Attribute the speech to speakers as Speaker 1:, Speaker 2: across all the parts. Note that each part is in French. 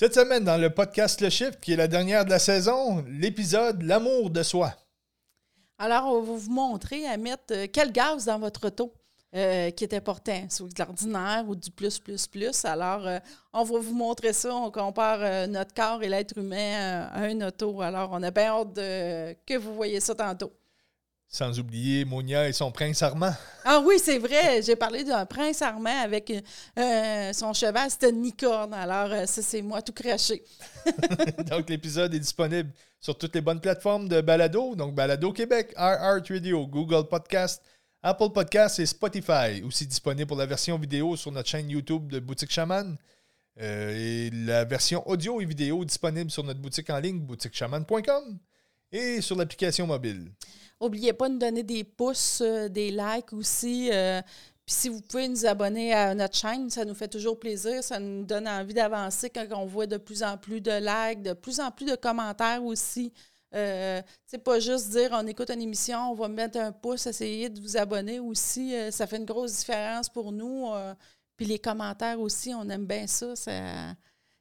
Speaker 1: Cette semaine, dans le podcast Le Shift, qui est la dernière de la saison, l'épisode L'amour de soi.
Speaker 2: Alors, on va vous montrer à mettre euh, quel gaz dans votre auto euh, qui est important, soit de l'ordinaire ou du plus, plus, plus. Alors, euh, on va vous montrer ça. On compare notre corps et l'être humain à un auto. Alors, on a bien hâte que vous voyez ça tantôt.
Speaker 1: Sans oublier Monia et son prince Armand.
Speaker 2: Ah oui, c'est vrai. J'ai parlé d'un prince Armand avec euh, son cheval, c'était une licorne. Alors, euh, ça, c'est moi tout craché.
Speaker 1: donc, l'épisode est disponible sur toutes les bonnes plateformes de Balado. Donc, Balado Québec, RR Radio, Google Podcast, Apple Podcast et Spotify. Aussi disponible pour la version vidéo sur notre chaîne YouTube de Boutique Chaman. Euh, et la version audio et vidéo disponible sur notre boutique en ligne, boutiquechaman.com et sur l'application mobile.
Speaker 2: N'oubliez pas de nous donner des pouces, euh, des likes aussi. Euh, puis si vous pouvez nous abonner à notre chaîne, ça nous fait toujours plaisir. Ça nous donne envie d'avancer quand on voit de plus en plus de likes, de plus en plus de commentaires aussi. Euh, c'est pas juste dire on écoute une émission, on va mettre un pouce, essayer de vous abonner aussi. Euh, ça fait une grosse différence pour nous. puis les commentaires aussi, on aime bien ça. Ça,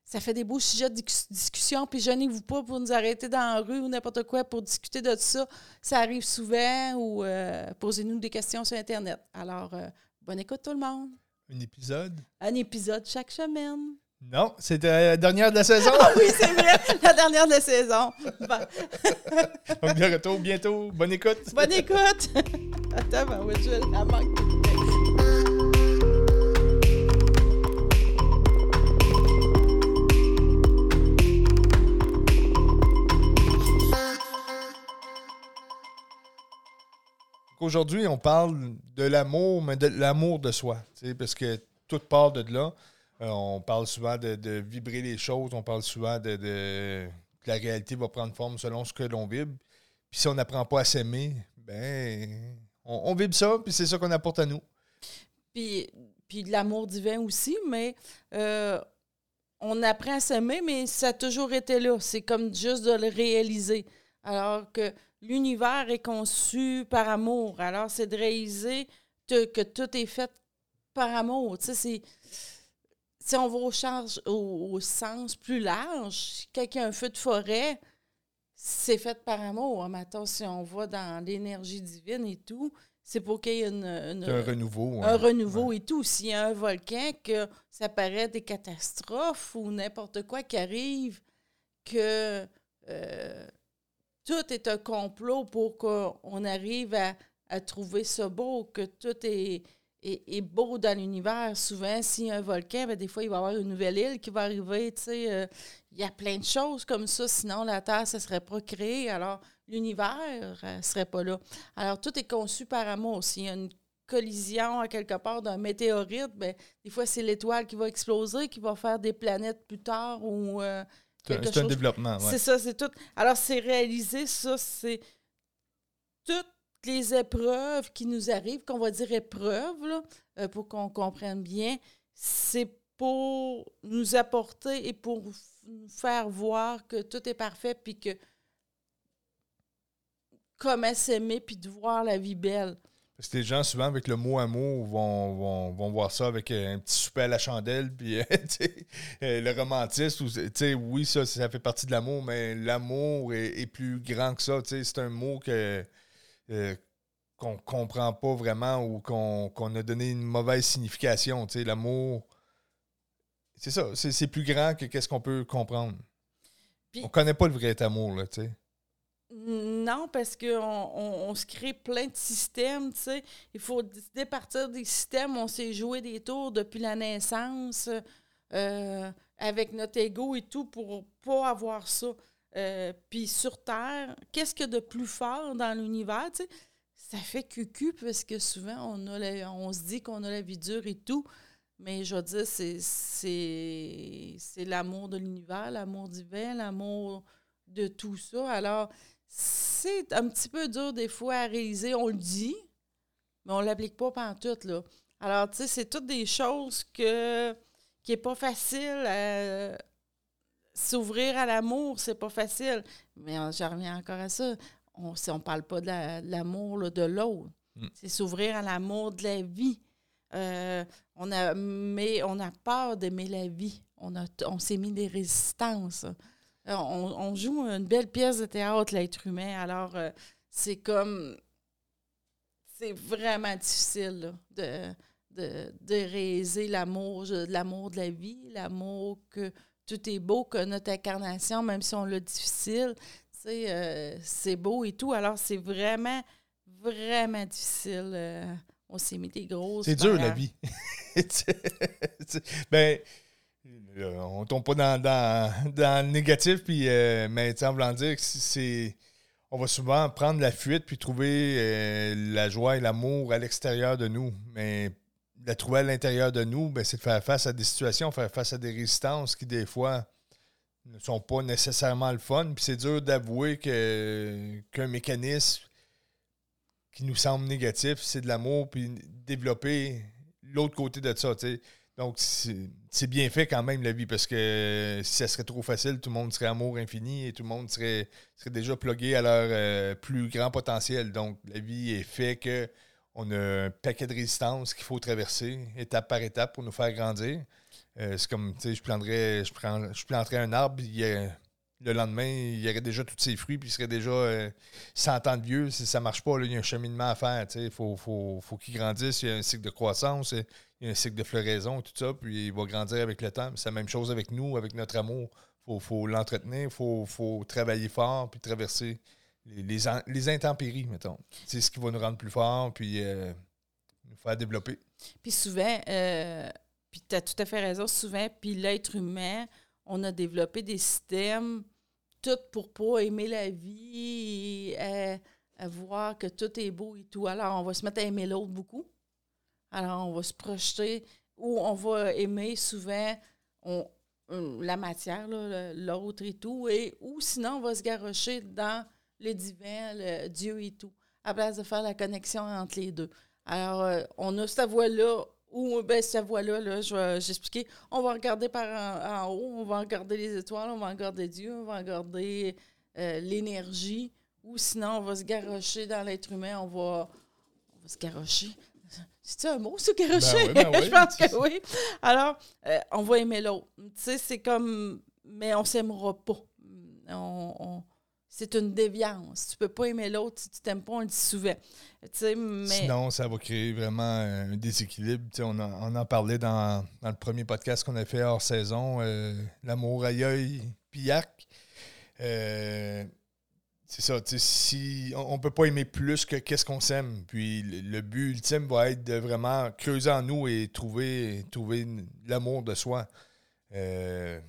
Speaker 2: ça fait des beaux sujets de discussion, puis gênez-vous pas pour nous arrêter dans la rue ou n'importe quoi pour discuter de ça. Ça arrive souvent ou euh, posez-nous des questions sur Internet. Alors, euh, bonne écoute tout le monde.
Speaker 1: Un épisode?
Speaker 2: Un épisode chaque semaine.
Speaker 1: Non, c'était la dernière de la saison.
Speaker 2: ah oui, c'est vrai, la dernière de la saison.
Speaker 1: Donc, de retour bientôt. Bonne écoute.
Speaker 2: Bonne écoute. Attends, ben, oui, je la manque.
Speaker 1: Aujourd'hui, on parle de l'amour, mais de l'amour de soi. Parce que tout part de là. Euh, on parle souvent de, vibrer les choses, on parle souvent de, la réalité va prendre forme selon ce que l'on vibre. Puis si on n'apprend pas à s'aimer, ben on, vibre ça, puis c'est ça qu'on apporte à nous.
Speaker 2: Puis, puis de l'amour divin aussi, mais euh, on apprend à s'aimer, mais ça a toujours été là. C'est comme juste de le réaliser. Alors que l'univers est conçu par amour. Alors, c'est de réaliser que tout est fait par amour. Tu sais, si on va au, charge, au, sens plus large, quelqu'un a un feu de forêt, c'est fait par amour. Maintenant, si on va dans l'énergie divine et tout, c'est pour qu'il y ait une,
Speaker 1: un renouveau.
Speaker 2: Un renouveau et tout. S'il y a un volcan, que ça paraît des catastrophes ou n'importe quoi qui arrive, que euh, tout est un complot pour qu'on arrive à, trouver ça beau, que tout est, est, beau dans l'univers. Souvent, s'il y a un volcan, ben, des fois, il va y avoir une nouvelle île qui va arriver. Euh, il y a plein de choses comme ça. Sinon, la Terre, ça ne serait pas créé. Alors, l'univers ne euh, serait pas là. Alors, tout est conçu par amour. S'il y a une collision à quelque part d'un météorite, ben, des fois, c'est l'étoile qui va exploser, qui va faire des planètes plus tard ou euh,
Speaker 1: c'est un développement.
Speaker 2: C'est ça, c'est tout. Alors, c'est réaliser ça, c'est toutes les épreuves qui nous arrivent, qu'on va dire épreuves, là, euh, pour qu'on comprenne bien, c'est pour nous apporter et pour nous faire voir que tout est parfait, puis que comment s'aimer, puis de voir la vie belle.
Speaker 1: Parce que les gens, souvent, avec le mot amour, vont, vont, voir ça avec euh, un petit souper à la chandelle, puis euh, euh, le romantisme. Oui, ça, ça fait partie de l'amour, mais l'amour est, plus grand que ça. C'est un mot que qu'on ne comprend pas vraiment ou qu'on a donné une mauvaise signification. L'amour, c'est ça, c'est plus grand que qu'est-ce qu'on peut comprendre. On on connaît pas le vrai amour, là, tu sais.
Speaker 2: Non, parce qu'on on, se crée plein de systèmes, tu sais. Il faut départir des systèmes. On s'est joué des tours depuis la naissance euh, avec notre ego et tout pour pas avoir ça. Euh, puis sur Terre, qu'est-ce qu'il y a de plus fort dans l'univers, tu sais? Ça fait cucu parce que souvent, on, a on se dit qu'on a la vie dure et tout. Mais je veux dire, c'est l'amour de l'univers, l'amour divin, l'amour de tout ça. Alors, c'est un petit peu dur des fois à réaliser. On le dit, mais on ne l'applique pas pendant tout. Là. Alors, tu sais, c'est toutes des choses que, qui n'est pas facile à s'ouvrir à l'amour, c'est pas facile. Mais je reviens encore à ça. On ne parle pas de l'amour de l'autre. Mm. C'est s'ouvrir à l'amour de la vie. Euh, on a, mais on a peur d'aimer la vie. on, a, on s'est mis des résistances. On, on, joue une belle pièce de théâtre, l'être humain. Alors, c'est comme. C'est vraiment difficile de, de, de réaliser l'amour, l'amour de la vie, l'amour que tout est beau, que notre incarnation, même si on l'a difficile, euh, c'est beau et tout. Alors, c'est vraiment, vraiment difficile. Euh, on s'est mis des grosses.
Speaker 1: C'est dur, la vie. ben, on tombe pas dans, le négatif, puis, euh, mais en dire que c'est. On va souvent prendre la fuite puis trouver la joie et l'amour à l'extérieur de nous. Mais la trouver à l'intérieur de nous, ben, c'est de faire face à des situations, faire face à des résistances qui, des fois, ne sont pas nécessairement le fun. Puis c'est dur d'avouer qu'un mécanisme qui nous semble négatif, c'est de l'amour, puis développer l'autre côté de ça. Donc, c'est, bien fait quand même la vie, parce que si ça serait trop facile, tout le monde serait amour infini et tout le monde serait, serait déjà plugué à leur euh, plus grand potentiel. Donc, la vie est fait que on a un paquet de résistances qu'il faut traverser étape par étape pour nous faire grandir. Euh, c'est comme, tu sais, je planterais, je, prends, je planterais un arbre, le lendemain, il y aurait déjà tous ses fruits, puis il serait déjà 100 euh, ans de vieux. Si ça ne marche pas, il y a un cheminement à faire. Il faut, faut, faut qu'il grandisse. Il y a un cycle de croissance, il y a un cycle de floraison, tout ça, puis il va grandir avec le temps. C'est la même chose avec nous, avec notre amour. Il faut, l'entretenir, il faut, travailler fort, puis traverser les, les, intempéries, mettons. C'est ce qui va nous rendre plus forts, puis euh, nous faire développer.
Speaker 2: Puis souvent, puis tu as tout à fait raison, souvent, puis l'être humain, on a développé des systèmes, tout pour pas aimer la vie et à, voir que tout est beau et tout. Alors, on va se mettre à aimer l'autre beaucoup. Alors, on va se projeter ou on va aimer souvent on, la matière, l'autre et tout, et, ou sinon, on va se garrocher dans le divin, le Dieu et tout, à place de faire la connexion entre les deux. Alors, euh, on a cette voie-là ou ben, cette voie-là, là, je vais j'expliquer. On va regarder par en, haut, on va regarder les étoiles, on va regarder Dieu, on va regarder euh, l'énergie. Ou sinon, on va se garrocher dans l'être humain, on va, on va se garrocher. C'est-tu un mot, se garrocher? Ben ben je pense que oui. Alors, euh, on va aimer l'autre. Tu sais, c'est comme. Mais on s'aimera pas. on, c'est une déviance. Tu peux pas aimer l'autre si tu t'aimes pas, on le dit souvent.
Speaker 1: Sinon, ça va créer vraiment un déséquilibre. On, on, en parlait dans, le premier podcast qu'on a fait hors saison, euh, L'amour aïeul pillac. Euh, c'est ça, si on, ne peut pas aimer plus que qu'est-ce qu'on s'aime. Puis le, but ultime va être de vraiment creuser en nous et trouver, trouver l'amour de soi. Euh,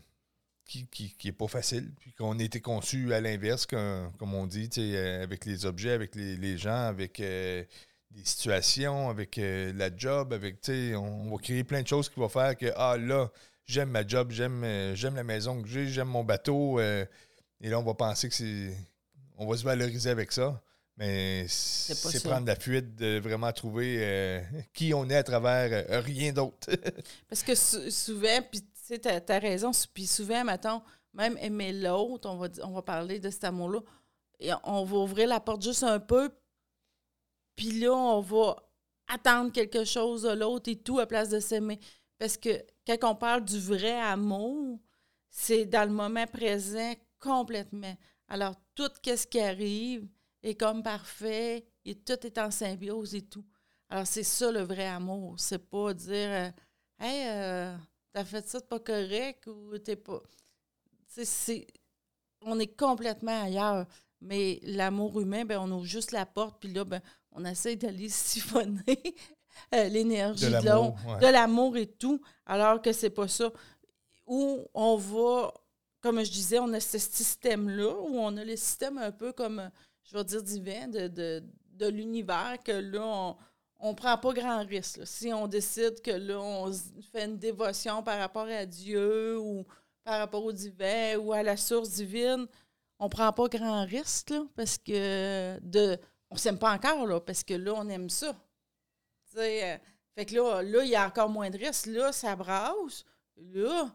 Speaker 1: qui, qui, est pas facile, puis qu'on a été conçu à l'inverse, comme, on dit, euh, avec les objets, avec les, gens, avec euh, des situations, avec euh, la job, avec on, va créer plein de choses qui vont faire que ah là, j'aime ma job, j'aime j'aime la maison que j'ai, j'aime mon bateau. et là, on va penser que c'est. On va se valoriser avec ça. Mais c'est prendre la fuite de vraiment trouver qui on est à travers rien d'autre.
Speaker 2: Parce que souvent, puis tu as, raison. Puis souvent, mettons, même aimer l'autre, on va, on parler de cet amour-là, et on va ouvrir la porte juste un peu, puis là, on va attendre quelque chose de l'autre et tout à place de s'aimer. Parce que quand on parle du vrai amour, c'est dans le moment présent complètement. Alors, tout ce qui arrive est comme parfait et tout est en symbiose et tout. Alors, c'est ça le vrai amour. C'est pas dire, euh, hey, euh, t'as fait ça, pas correct ou t'es pas. C'est, on est complètement ailleurs. Mais l'amour humain, ben, on ouvre juste la porte, puis là, ben, on essaie d'aller siphonner euh, l'énergie de l'amour, de l'amour et tout, alors que c'est pas ça. Où on va, comme je disais, on a ce système-là, où on a le système un peu comme, je vais dire, divin de, de, de l'univers, que là, on, on prend pas grand risque. Si on décide que là, on fait une dévotion par rapport à Dieu ou par rapport au divin ou à la source divine, on prend pas grand risque là, parce que de on s'aime pas encore là, parce que là, on aime ça. Euh, fait que là, là, il y a encore moins de risques. Là, ça brasse. Là,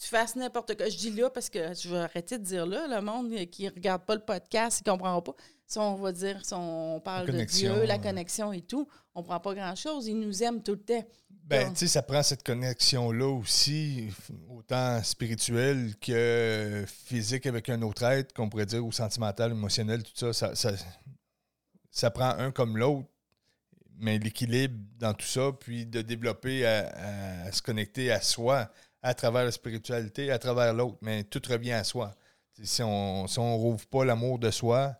Speaker 2: tu fasses n'importe quoi. Je dis là parce que je vais arrêter de dire là, le monde qui ne regarde pas le podcast, il ne comprend pas. Si on va dire, si on parle de Dieu, la connexion et tout, on ne prend pas grand-chose. Il nous aime tout le temps.
Speaker 1: Ben, tu sais, ça prend cette connexion-là aussi, autant spirituelle que physique avec un autre être, qu'on pourrait dire, ou sentimental, émotionnel, tout ça. Ça, ça, prend un comme l'autre, mais l'équilibre dans tout ça, puis de développer à, se connecter à soi à travers la spiritualité, à travers l'autre, mais tout revient à soi. Si on ne si on rouvre pas l'amour de soi,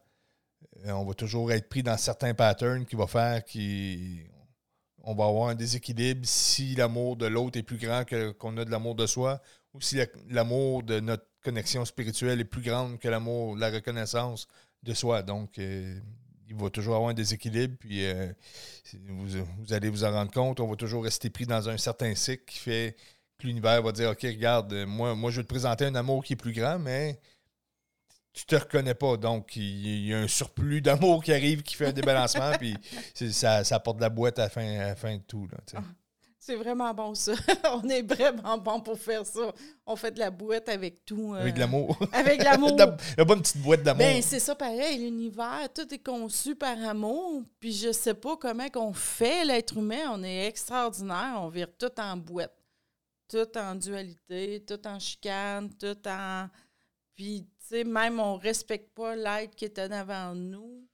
Speaker 1: on va toujours être pris dans certains patterns qui vont faire qu'on va avoir un déséquilibre si l'amour de l'autre est plus grand que qu'on a de l'amour de soi, ou si l'amour de notre connexion spirituelle est plus grande que l'amour, la reconnaissance de soi. Donc, euh, il va toujours avoir un déséquilibre, puis euh, vous, allez vous en rendre compte, on va toujours rester pris dans un certain cycle qui fait l'univers va dire OK, regarde, moi, moi, je vais te présenter un amour qui est plus grand, mais tu te reconnais pas. Donc, il y a un surplus d'amour qui arrive qui fait un débalancement, puis ça, ça apporte de la boîte à la fin, fin de tout. Ah,
Speaker 2: c'est vraiment bon, ça. On est vraiment bon pour faire ça. On fait de la boîte avec tout.
Speaker 1: avec de l'amour.
Speaker 2: Avec l'amour.
Speaker 1: la, bonne petite boîte d'amour.
Speaker 2: Ben, c'est ça pareil. L'univers, tout est conçu par amour. Puis je sais pas comment qu'on fait, l'être humain. On est extraordinaire. On vire tout en boîte tout en dualité, tout en chicane, tout en. Puis, sais, même on respecte pas l'être qui est en avant nous.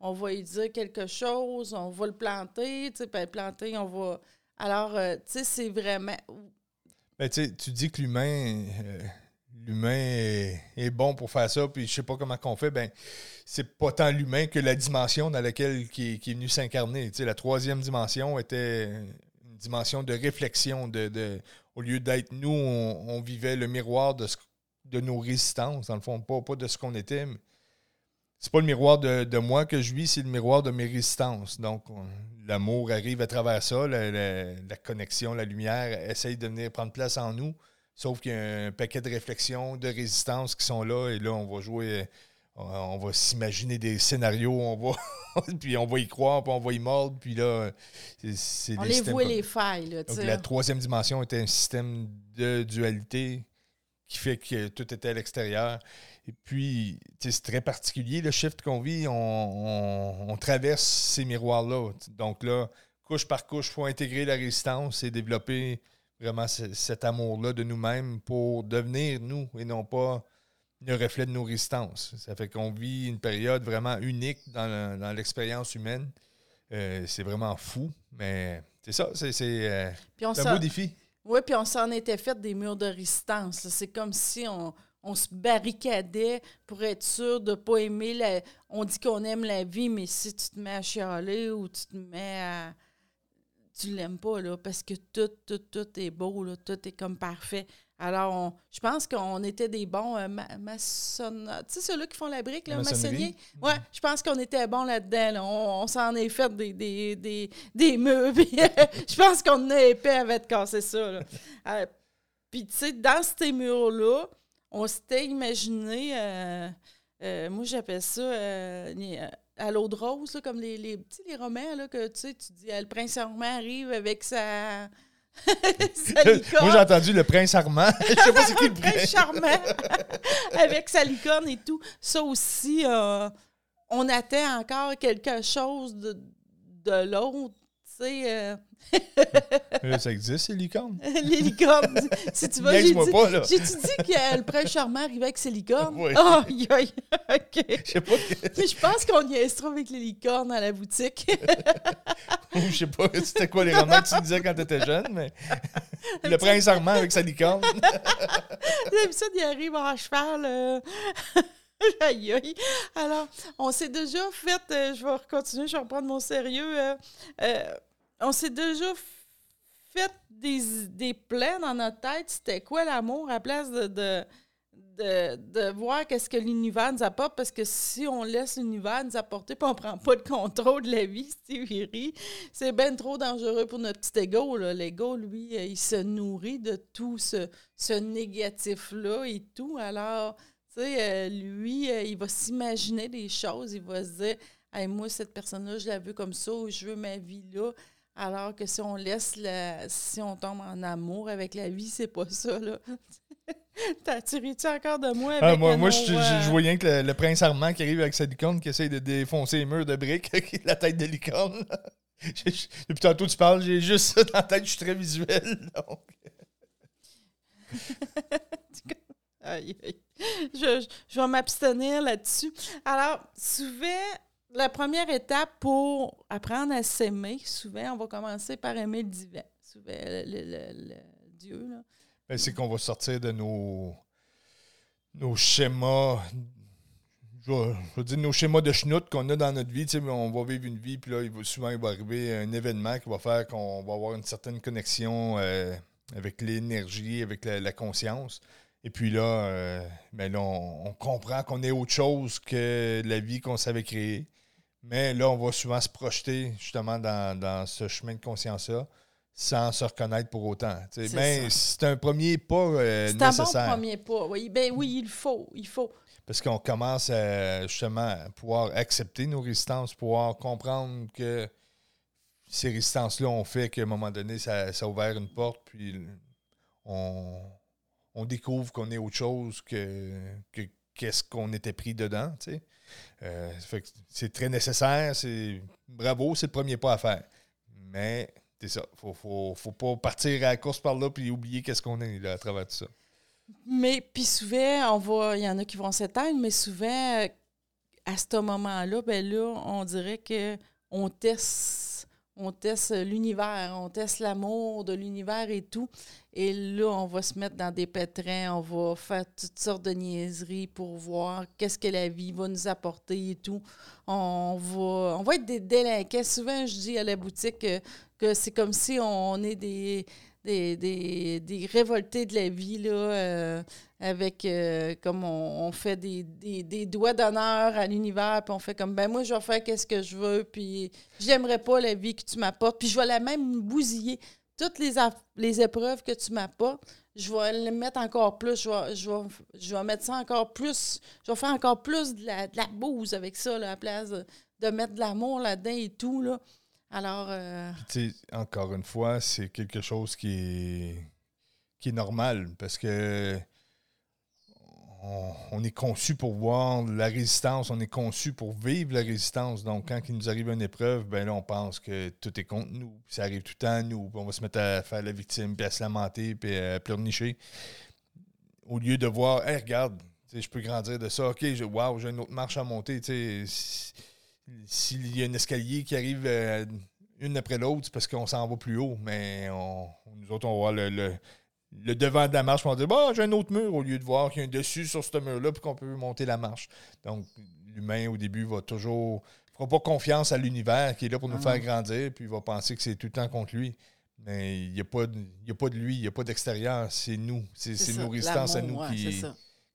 Speaker 2: On va lui dire quelque chose, on va le planter, tu sais, le planter, on va. Alors, euh, tu sais, c'est vraiment.
Speaker 1: Ben, tu dis que l'humain. Euh, l'humain est, bon pour faire ça, puis je sais pas comment qu'on fait, ben c'est pas tant l'humain que la dimension dans laquelle qui, est venu s'incarner. La troisième dimension était une dimension de réflexion, de au lieu d'être nous, on, vivait le miroir de, de nos résistances, dans le fond, pas, pas de ce qu'on était. C'est pas le miroir de, moi que je vis, c'est le miroir de mes résistances. Donc, l'amour arrive à travers ça, la, connexion, la lumière essaye de venir prendre place en nous. Sauf qu'il y a un paquet de réflexions, de résistances qui sont là, et là, on va jouer on va s'imaginer des scénarios, on va puis on va y croire, puis on va y mordre, puis là,
Speaker 2: c'est On les voit les failles. Là,
Speaker 1: Donc, la troisième dimension était un système de dualité qui fait que tout était à l'extérieur. Et puis, c'est très particulier le shift qu'on vit. On, traverse ces miroirs-là. Donc là, couche par couche, il faut intégrer la résistance et développer vraiment cet amour-là de nous-mêmes pour devenir nous et non pas le reflet de nos résistances. Ça fait qu'on vit une période vraiment unique dans l'expérience humaine. Euh, c'est vraiment fou, mais c'est ça, c'est euh, un beau défi.
Speaker 2: Oui, puis on s'en était fait des murs de résistance. C'est comme si on, se barricadait pour être sûr de ne pas aimer la. On dit qu'on aime la vie, mais si tu te mets à chialer ou tu te mets à. Tu l'aimes pas, là, parce que tout, tout, tout est beau, là, tout est comme parfait. Alors, je pense qu'on était des bons euh. Tu sais, ceux-là qui font la brique, là, maçonnier? Oui, je pense qu'on était bons là-dedans. On, s'en est fait des, des, des, des meubles. je pense qu'on est épais avec casser ça. Euh, puis, tu sais, dans ces murs-là, on s'était imaginé, euh, moi j'appelle ça à l'eau de rose, comme les, les, les romans, là, que tu sais, tu dis, le prince charmant arrive avec sa
Speaker 1: Moi, j'ai entendu le prince Armand. Je sais pas c'est qui le
Speaker 2: prince. charmant. Avec sa licorne et tout. Ça aussi, euh, on attend encore quelque chose de, de l'autre. Sais. Euh,
Speaker 1: ça existe, les licornes?
Speaker 2: les licornes. Si tu veux, j'ai dit, dit que le prince charmant arrivait avec ses licornes? Oui. Oh, OK. Je sais pas. Je pense qu'on y est avec les licornes à la boutique.
Speaker 1: je sais pas, c'était quoi les romans que tu disais quand tu étais jeune, mais le prince charmant avec sa licorne.
Speaker 2: ça, il arrive en cheval. Euh. aïe, aïe. Alors, on s'est déjà fait, euh, je vais continuer, je vais reprendre mon sérieux. Euh, on s'est déjà fait des, des dans notre tête. C'était quoi l'amour à place de, de, de, voir qu'est-ce que l'univers nous apporte? Parce que si on laisse l'univers nous apporter et on ne prend pas le contrôle de la vie, c'est bien trop dangereux pour notre petit ego. L'ego, lui, euh, il se nourrit de tout ce, ce négatif-là et tout. Alors, tu sais, euh, lui, euh, il va s'imaginer des choses. Il va se dire, moi, cette personne-là, je la veux comme ça, je veux ma vie là. Alors que si on laisse la, si on tombe en amour avec la vie, c'est pas ça, là. T'as tiré-tu encore de moi
Speaker 1: Ah,
Speaker 2: avec
Speaker 1: moi,
Speaker 2: un
Speaker 1: moi je, je-
Speaker 2: euh,
Speaker 1: je vois rien que le, le prince Armand qui arrive avec sa licorne qui essaye de défoncer les murs de briques la tête de licorne. J'ai- Depuis tantôt, tu parles, j'ai juste ça dans la tête, je suis très visuel. donc.
Speaker 2: Aïe, aïe. Je, je- je vais m'abstenir là-dessus. Alors, souvent, la première étape pour apprendre à s'aimer, souvent, on va commencer par aimer le divin. Le, Dieu.
Speaker 1: Ben, c'est qu'on va sortir de nos, schémas. Je vais dire nos schémas de schnout qu'on a dans notre vie. On va vivre une vie, puis là, il va, souvent, il va arriver un événement qui va faire qu'on va avoir une certaine connexion euh, avec l'énergie, avec la, la conscience. Et puis là, euh, ben là, on, on comprend qu'on est autre chose que la vie qu'on savait créer. Mais là, on va souvent se projeter justement dans, dans ce chemin de conscience-là sans se reconnaître pour autant.
Speaker 2: C'est
Speaker 1: c'est un premier pas euh,
Speaker 2: C'est un bon
Speaker 1: nécessaire.
Speaker 2: premier pas. Oui, ben oui, il faut, il faut.
Speaker 1: Parce qu'on commence à, justement à pouvoir accepter nos résistances, pouvoir comprendre que ces résistances-là ont fait qu'à un moment donné, ça, ça a ouvert une porte, puis on, on découvre qu'on est autre chose que, que qu'est-ce qu'on était pris dedans. tu sais. Euh, c'est très nécessaire, c'est bravo, c'est le premier pas à faire. Mais c'est ça, faut, faut, faut pas partir à la course par là puis oublier qu'est-ce qu'on est là, à travers tout ça.
Speaker 2: Mais puis souvent, on va, il y en a qui vont s'éteindre, mais souvent, à ce moment-là, ben là, on dirait que on teste, on teste l'univers, on teste l'amour de l'univers et tout. Et là, on va se mettre dans des pétrins, on va faire toutes sortes de niaiseries pour voir qu'est-ce que la vie va nous apporter et tout. On va, on va être des délinquants. Souvent, je dis à la boutique que, que c'est comme si on est des, des, des, des révoltés de la vie, là, euh, avec euh, comme on, fait des, des, des doigts d'honneur à l'univers, puis on fait comme ben moi je vais faire qu'est-ce que je veux, puis j'aimerais pas la vie que tu m'apportes, puis je vais la même bousiller. Toutes les, les épreuves que tu m'apportes, je vais les mettre encore plus, je vais, je vais, je vais mettre ça encore plus, je vais faire encore plus de la, de la bouse avec ça, là, à la place de, de mettre de l'amour là-dedans et tout, là. Alors, euh,
Speaker 1: encore une fois, c'est quelque chose qui est, qui est normal parce que on, est conçu pour voir la résistance, on est conçu pour vivre la résistance. Donc, quand il nous arrive une épreuve, ben là, on pense que tout est contre nous. Ça arrive tout le temps nous. On va se mettre à faire la victime, puis à se lamenter, puis à pleurnicher. Au lieu de voir, hey, regarde, je peux grandir de ça. OK, wow, j'ai une autre marche à monter. tu. Si- S'il y a un escalier qui arrive euh, une après l'autre, c'est parce qu'on s'en va plus haut. Mais on, nous autres, on va voir le, le- le devant de la marche, on va dire, bah, j'ai un autre mur, au lieu de voir qu'il y a un dessus sur ce mur-là, puis qu'on peut monter la marche. Donc, l'humain, au début, va toujours. ne fera pas confiance à l'univers qui est là pour nous
Speaker 2: Ah.
Speaker 1: faire grandir, puis il va penser que c'est tout le temps contre lui. Mais il n'y a, pas de- il y a pas de lui, il n'y a pas d'extérieur, c'est nous. C'est nos résistances à nous
Speaker 2: ouais,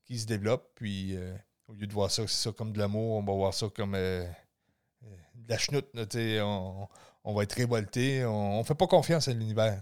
Speaker 1: qui, se développent. Puis euh, au lieu de voir ça, comme de l'amour, on va voir ça comme euh, la chenoute. on, on va être révolté. On ne fait pas confiance à l'univers.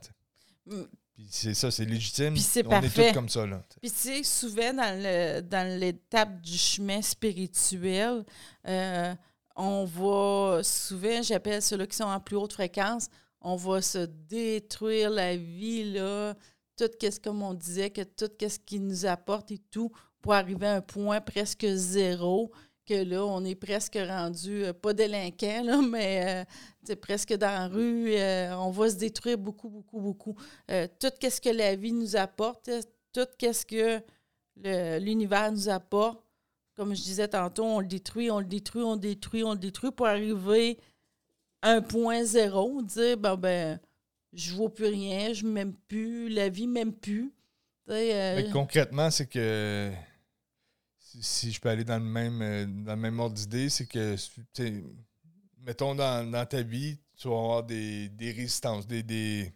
Speaker 2: Mm.
Speaker 1: Puis c'est ça, c'est légitime.
Speaker 2: Puis c'est
Speaker 1: on
Speaker 2: parfait.
Speaker 1: est tous comme ça. Là.
Speaker 2: Puis tu sais, souvent dans le dans l'étape du chemin spirituel, euh, on va souvent, j'appelle ceux-là qui sont en plus haute fréquence, on va se détruire la vie, là, tout qu'est-ce comme on disait, que tout qu'est-ce qui nous apporte et tout, pour arriver à un point presque zéro, que là, on est presque rendu, euh, pas délinquant, là, mais euh, presque dans la rue, euh, on va se détruire beaucoup, beaucoup, beaucoup. Euh, tout qu'est-ce que la vie nous apporte, tout qu'est-ce que le- l'univers nous apporte, comme je disais tantôt, on le détruit, on le détruit, on le détruit, on le détruit pour arriver à un point zéro, dire, ben, ben, je vaux plus rien, je m'aime plus, la vie m'aime plus.
Speaker 1: Mais concrètement, c'est que si, je peux aller dans le même, euh, dans le même ordre d'idée, c'est que, mettons dans, dans ta vie, tu vas avoir des, des résistances, des, des-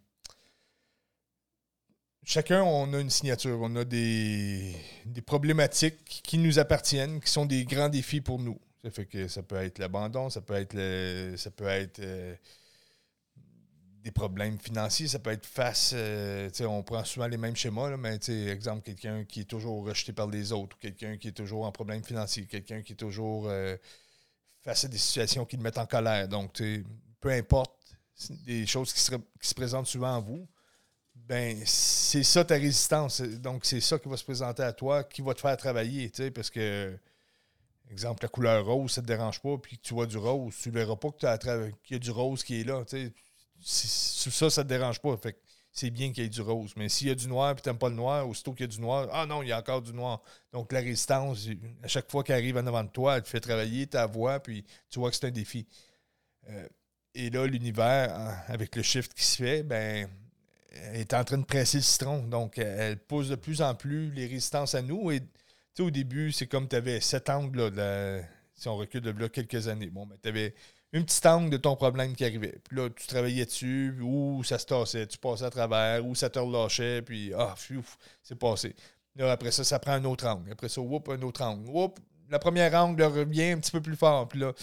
Speaker 1: Chacun, on a une signature, on a des, des problématiques qui nous appartiennent, qui sont des grands défis pour nous. Ça fait que ça peut être l'abandon, ça peut être le, ça peut être euh, des problèmes financiers, ça peut être face. euh, on prend souvent les mêmes schémas, là, mais exemple, quelqu'un qui est toujours rejeté par les autres, ou quelqu'un qui est toujours en problème financier, quelqu'un qui est toujours euh, face à des situations qui le mettent en colère. Donc, peu importe, des choses qui se, présentent souvent en vous, ben c'est ça ta résistance. Donc, c'est ça qui va se présenter à toi, qui va te faire travailler, parce que, exemple, la couleur rose, ça te dérange pas, puis que tu vois du rose, tu verras pas qu'il y a du rose qui est là, tu sais. Ça, ça te dérange pas. C'est bien qu'il y ait du rose. Mais s'il y a du noir et tu n'aimes pas le noir, aussitôt qu'il y a du noir, ah non, il y a encore du noir. Donc la résistance, à chaque fois qu'elle arrive en avant de toi, elle te fait travailler ta voix, puis tu vois que c'est un défi. Euh, et là, l'univers, avec le shift qui se fait, ben, est en train de presser le citron. Donc, elle pousse de plus en plus les résistances à nous. Et au début, c'est comme tu avais cet angle là, si on recule de là quelques années. Bon, mais tu avais une petite angle de ton problème qui arrivait. Puis là, tu travaillais dessus, ou ça se tassait, tu passais à travers, ou ça te relâchait, puis ah, c'est passé. Là, après ça, ça prend un autre angle. Après ça, whoop, un autre angle. Whoop, la première angle revient un petit peu plus fort. Puis là,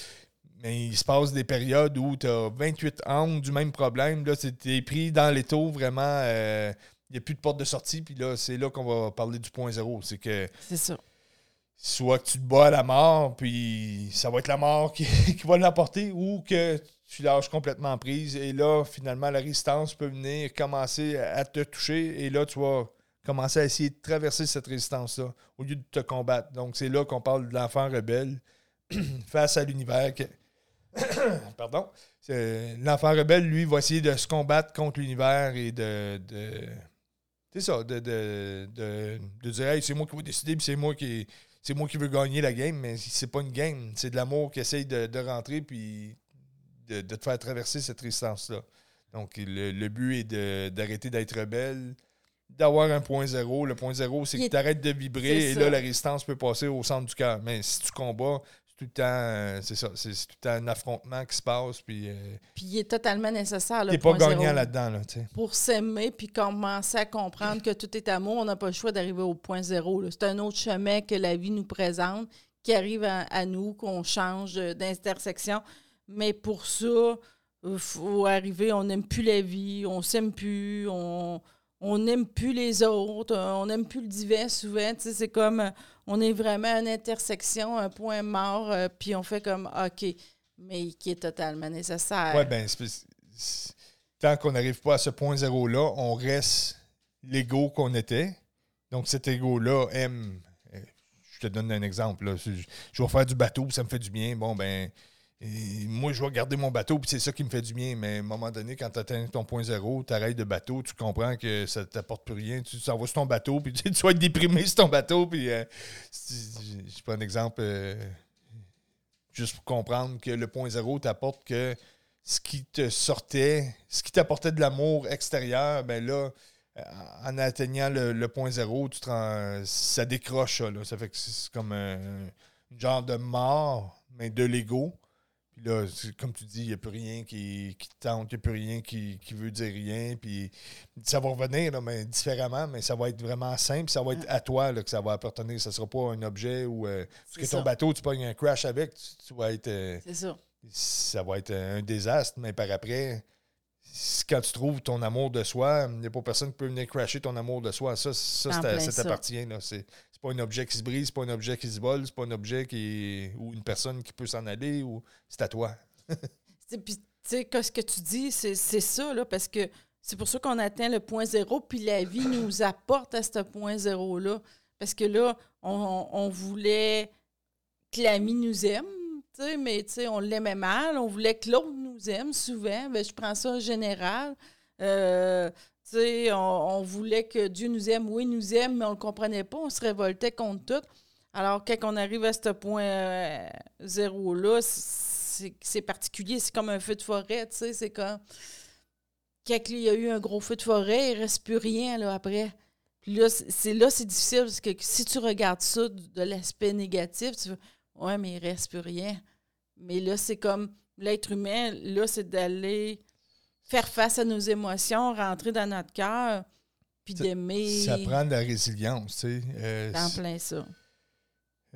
Speaker 1: mais il se passe des périodes où tu as 28 angles du même problème. Là, tu es pris dans les taux vraiment. Euh, il n'y a plus de porte de sortie. Puis là, c'est là qu'on va parler du point zéro. C'est que.
Speaker 2: C'est ça
Speaker 1: soit que tu te bats à la mort, puis ça va être la mort qui, va l'emporter, ou que tu lâches complètement prise. Et là, finalement, la résistance peut venir commencer à te toucher. Et là, tu vas commencer à essayer de traverser cette résistance-là au lieu de te combattre. Donc, c'est là qu'on parle de l'enfant rebelle face à l'univers. Pardon. L'enfant rebelle, lui, va essayer de se combattre contre l'univers et de. C'est ça, de, de, dire hey, c'est moi qui vais décider, puis c'est moi qui c'est moi qui veux gagner la game, mais c'est pas une game. C'est de l'amour qui essaye de, rentrer puis de, te faire traverser cette résistance-là. Donc, le, but est d'arrêter d'être rebelle, d'avoir un point zéro. Le point zéro, c'est que tu arrêtes de vibrer et là, la résistance peut passer au centre du cœur. Mais si tu combats, tout le temps, euh, c'est ça, c'est tout le temps un affrontement qui se passe. Puis, euh,
Speaker 2: puis il est totalement nécessaire.
Speaker 1: Tu pas gagnant là-dedans. Là,
Speaker 2: pour s'aimer, puis commencer à comprendre que tout est amour, on n'a pas le choix d'arriver au point zéro. C'est un autre chemin que la vie nous présente, qui arrive à, nous, qu'on change d'intersection. Mais pour ça, il faut arriver, on n'aime plus la vie, on s'aime plus, on on n'aime plus les autres, on n'aime plus le divin souvent. C'est comme on est vraiment à une intersection, un point mort, euh, puis on fait comme OK, mais qui est totalement nécessaire.
Speaker 1: Oui, bien, tant qu'on n'arrive pas à ce point zéro-là, on reste l'ego qu'on était. Donc, cet ego-là aime. Euh, je te donne un exemple. Je, vais faire du bateau, ça me fait du bien. Bon, ben. Moi, je vais garder mon bateau, puis c'est ça qui me fait du bien. Mais à un moment donné, quand tu atteins ton point zéro, tu arrêtes de bateau, tu comprends que ça ne t'apporte plus rien. Tu t'en vas sur ton bateau, puis tu, vas être déprimé sur ton bateau. Puis, euh, je prends un exemple juste pour comprendre que le point zéro t'apporte que ce qui te sortait, ce qui t'apportait de l'amour extérieur, ben là, euh, en atteignant le, point zéro, tu ça décroche ça. Là. Ça fait que c'est comme un, genre de mort, mais de l'ego. Puis là, comme tu dis, il n'y a plus rien qui, qui tente, il n'y a plus rien qui, veut dire rien. Puis ça va revenir, mais différemment, mais ça va être vraiment simple. Ça va être à toi là, que ça va appartenir. Ça ne sera pas un objet ou. Euh, parce que ton bateau, tu pognes un crash avec, tu, vas être. Euh,
Speaker 2: c'est ça.
Speaker 1: Ça va être un désastre, mais par après, quand tu trouves ton amour de soi, il n'y a pas personne qui peut venir crasher ton amour de soi. Ça, ça, ça t'appartient. Pas un objet qui se brise, c'est pas un objet qui se vole, c'est pas un objet qui ou une personne qui peut s'en aller, ou c'est à toi.
Speaker 2: puis, tu sais, ce que tu dis, c'est ça, là, parce que c'est pour ça qu'on atteint le point zéro, puis la vie nous apporte à ce point zéro-là. Parce que là, on, voulait que l'ami nous aime, sais, mais on l'aimait mal. On voulait que l'autre nous aime souvent. Ben, je prends ça en général. Euh, on, voulait que Dieu nous aime. Oui, il nous aime, mais on ne le comprenait pas. On se révoltait contre tout. Alors, quand on arrive à ce point euh, zéro-là, c'est particulier. C'est comme un feu de forêt, tu sais. C'est comme... Quand il y a eu un gros feu de forêt, il ne reste plus rien là, après. Puis là, c'est difficile parce que si tu regardes ça de l'aspect négatif, tu Ouais, mais il ne reste plus rien. Mais là, c'est comme l'être humain, là, c'est d'aller faire face à nos émotions, rentrer dans notre cœur, puis d'aimer.
Speaker 1: Ça prend de la résilience, tu sais.
Speaker 2: Euh, en plein ça.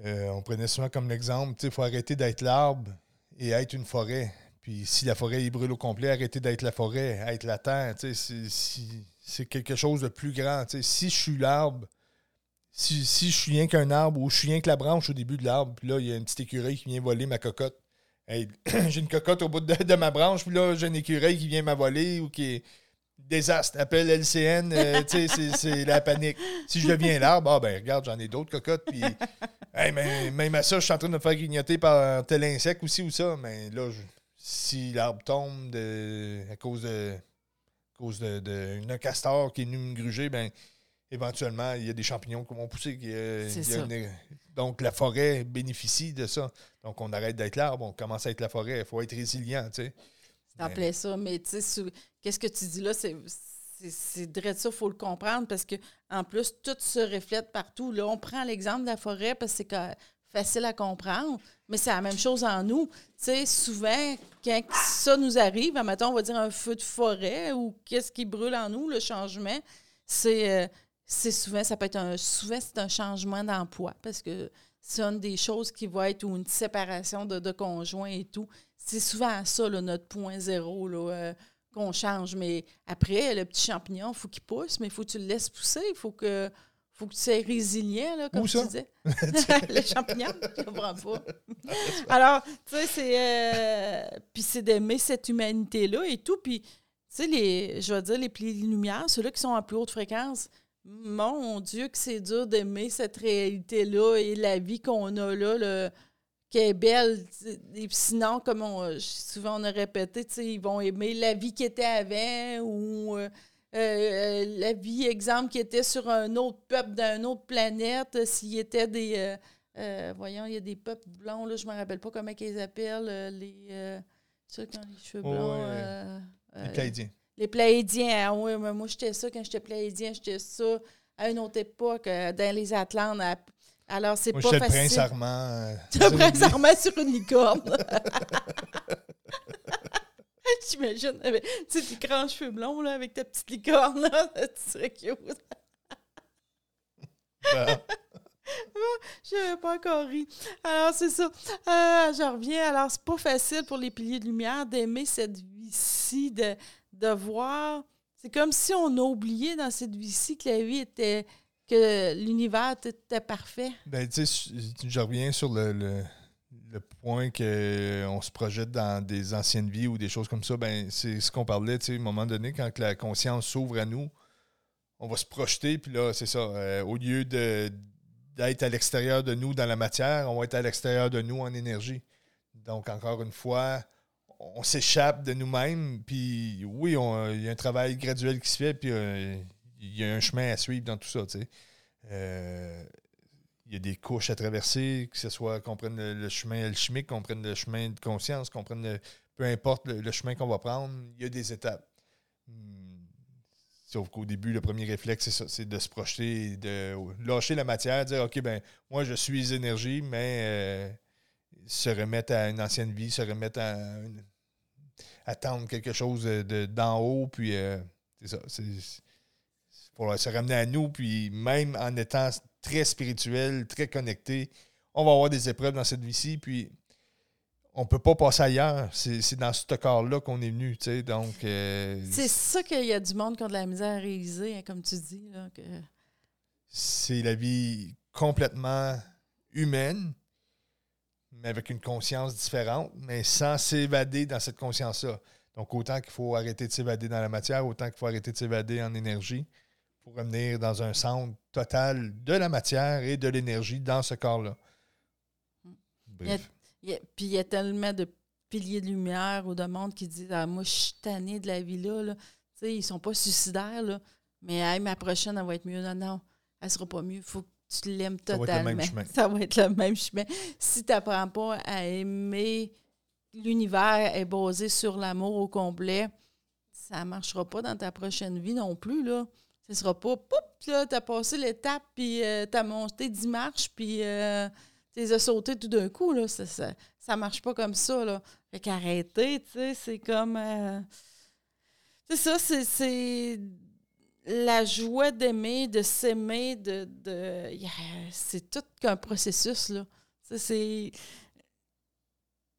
Speaker 1: Euh, on prenait souvent comme l'exemple, tu sais, il faut arrêter d'être l'arbre et être une forêt. Puis si la forêt est brûle au complet, arrêter d'être la forêt, être la terre, tu sais, c'est quelque chose de plus grand. Tu sais. Si je suis l'arbre, si, si je suis rien qu'un arbre ou je suis rien que la branche au début de l'arbre, puis là, il y a une petite écureuil qui vient voler ma cocotte. j'ai une cocotte au bout de, ma branche, puis là, j'ai une écureuil qui vient m'avoler ou qui désastre. Appelle LCN, euh, tu sais, c'est la panique. Si je deviens l'arbre, ah ben regarde, j'en ai d'autres cocottes. Puis, même, à ça, je suis en train de me faire grignoter par tel insecte aussi ou ça. Mais là, si l'arbre tombe de, à cause de cause d'un de, castor qui est venu me gruger, ben éventuellement, il y a des champignons qui vont pousser. Donc, la forêt bénéficie de ça. Donc, on arrête d'être l'arbre, on commence à être la forêt. Il faut être résilient, tu sais.
Speaker 2: Ça, mais tu sais, qu'est-ce que tu dis là? C'est c'est de ça, il faut le comprendre parce que en plus, tout se reflète partout. Là, on prend l'exemple de la forêt parce que c'est facile à comprendre, mais c'est la même chose en nous. Tu sais, souvent, quand ça nous arrive, maintenant on va dire un feu de forêt ou qu'est-ce qui brûle en nous, le changement, c'est euh, c'est souvent, ça peut être un, souvent, c'est un changement d'emploi parce que c'est une des choses qui va être ou une séparation de, de conjoints et tout. C'est souvent ça, notre point zéro, là, euh, qu'on change. Mais après, le petit champignon, il faut qu'il pousse, mais il faut que tu le laisses pousser. Il faut que, faut que tu sois résilient, là, comme tu disais. le champignon, je comprends pas. Alors, tu sais, c'est. Euh, puis c'est d'aimer cette humanité-là et tout. Puis, tu sais, les, je vais dire, les plis de lumière, ceux-là qui sont à plus haute fréquence, mon Dieu, que c'est dur d'aimer cette réalité-là et la vie qu'on a là, le, qui est belle. Et sinon, comme on, souvent on a répété, ils vont aimer la vie qui était avant ou euh, euh, la vie, exemple, qui était sur un autre peuple d'une autre planète, s'il était des. Euh, voyons, il y a des peuples blonds, là, je ne me rappelle pas comment ils appellent, les. les cheveux blonds.
Speaker 1: les.
Speaker 2: Les Pléidiens, ah oui, moi j'étais ça quand j'étais Pléidien, j'étais ça à une autre époque, dans les Atlantes, alors, c'est pas facile.
Speaker 1: le prince Armand.
Speaker 2: le prince Armand sur une licorne. J'imagine. Tu sais, tes grands cheveux blonds, là, avec ta petite licorne, là. Tu serais cute. Ben. Je n'avais pas encore ri. Alors, c'est ça. Euh, je reviens. Alors, c'est pas facile pour les piliers de lumière d'aimer cette vie-ci, de, de voir. C'est comme si on a oublié dans cette vie-ci que la vie était que l'univers était parfait.
Speaker 1: Ben, tu sais, je reviens sur le, le, point qu'on se projette dans des anciennes vies ou des choses comme ça. Ben, c'est ce qu'on parlait, tu sais, à un moment donné, quand la conscience s'ouvre à nous, on va se projeter, puis là, c'est ça. Euh, au lieu de, d'être à l'extérieur de nous dans la matière, on va être à l'extérieur de nous en énergie. Donc, encore une fois, on s'échappe de nous-mêmes, puis oui, il y a un travail graduel qui se fait, puis euh, il y a un chemin à suivre dans tout ça. Euh, il y a des couches à traverser, que ce soit qu'on prenne le, chemin alchimique, qu'on prenne le chemin de conscience, qu'on prenne peu importe le, chemin qu'on va prendre, il y a des étapes. Hmm. Sauf qu'au début, le premier réflexe, c'est c'est de se projeter, de lâcher la matière, dire OK, ben moi je suis énergie, mais euh, se remettre à une ancienne vie, se remettre à, attendre quelque chose d'en haut, puis euh, c'est ça. C'est, pour se ramener à nous. Puis même en étant très spirituel, très connecté, on va avoir des épreuves dans cette vie-ci. Puis on peut pas passer ailleurs. C'est dans ce corps-là qu'on est venu. Donc. Euh,
Speaker 2: c'est ça qu'il y a du monde qui a de la misère à réaliser, hein, comme tu dis. que...
Speaker 1: C'est la vie complètement humaine, mais avec une conscience différente, mais sans s'évader dans cette conscience-là. Donc, autant qu'il faut arrêter de s'évader dans la matière, autant qu'il faut arrêter de s'évader en énergie pour revenir dans un centre total de la matière et de l'énergie dans ce corps-là.
Speaker 2: Bref. puis il y a tellement de piliers de lumière ou de monde qui disent ah, Moi, je suis tanné de la vie-là. Là. sais, ils sont pas suicidaires, là. mais ma prochaine, elle va être mieux. Non, non, elle sera pas mieux. Il faut que tu l'aimes totalement. Ça va être le même chemin. Si tu n'apprends pas à aimer l'univers est basé sur l'amour au complet, ça ne marchera pas dans ta prochaine vie non plus. Là. Ce sera pas, poup, là, t'as passé l'étape, puis euh, t'as monté 10 marches, puis euh, t'es as sauté tout d'un coup, là. Ça, ça, marche pas comme ça, là. Fait qu'arrêter, tu sais, c'est comme... Euh, c'est ça, c'est... La joie d'aimer, de s'aimer, de... de c'est tout qu'un processus, là. C'est...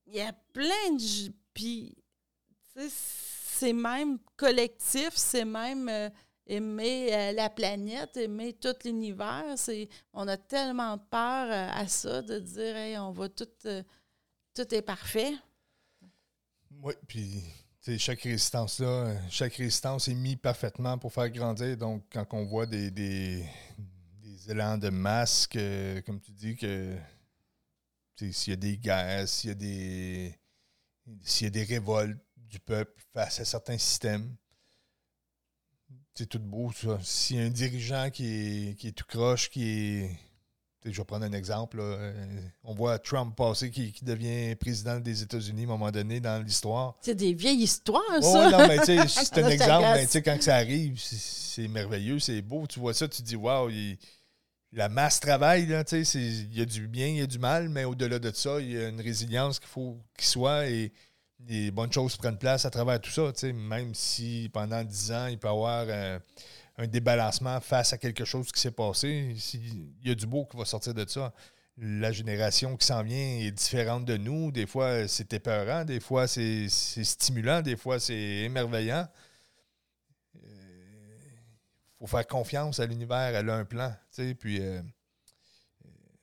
Speaker 2: Il y a plein de... Puis, c'est même collectif, c'est même aimer euh, la planète, aimer tout l'univers. On a tellement peur euh, à ça de dire hey, on va tout, euh, tout est parfait.
Speaker 1: Oui, puis chaque résistance là, chaque résistance est mise parfaitement pour faire grandir. Donc, quand on voit des, des, élans de masque, comme tu dis, que s'il y a des guerres, s'il y a des s'il y a des révoltes du peuple face à certains systèmes, c'est tout beau, ça. S'il y a un dirigeant qui est, qui est tout croche, qui est je vais prendre un exemple. Euh, on voit Trump passer qui, devient président des États-Unis à un moment donné dans l'histoire.
Speaker 2: C'est des vieilles histoires, ça.
Speaker 1: Oh, non, mais c'est un exemple. Mais quand ça arrive, c'est merveilleux, c'est beau. Tu vois ça, tu te dis, waouh, la masse travaille. il y a du bien, il y a du mal, mais au-delà de ça, il y a une résilience qu'il faut qu'il soit et des bonnes choses prennent place à travers tout ça. Même si pendant dix ans, il peut y avoir. Euh, un débalancement face à quelque chose qui s'est passé. Il y a du beau qui va sortir de ça. La génération qui s'en vient est différente de nous. Des fois, c'est épeurant, des fois, c'est stimulant, des fois, c'est émerveillant. Il euh, faut faire confiance à l'univers, elle a un plan. Puis, euh,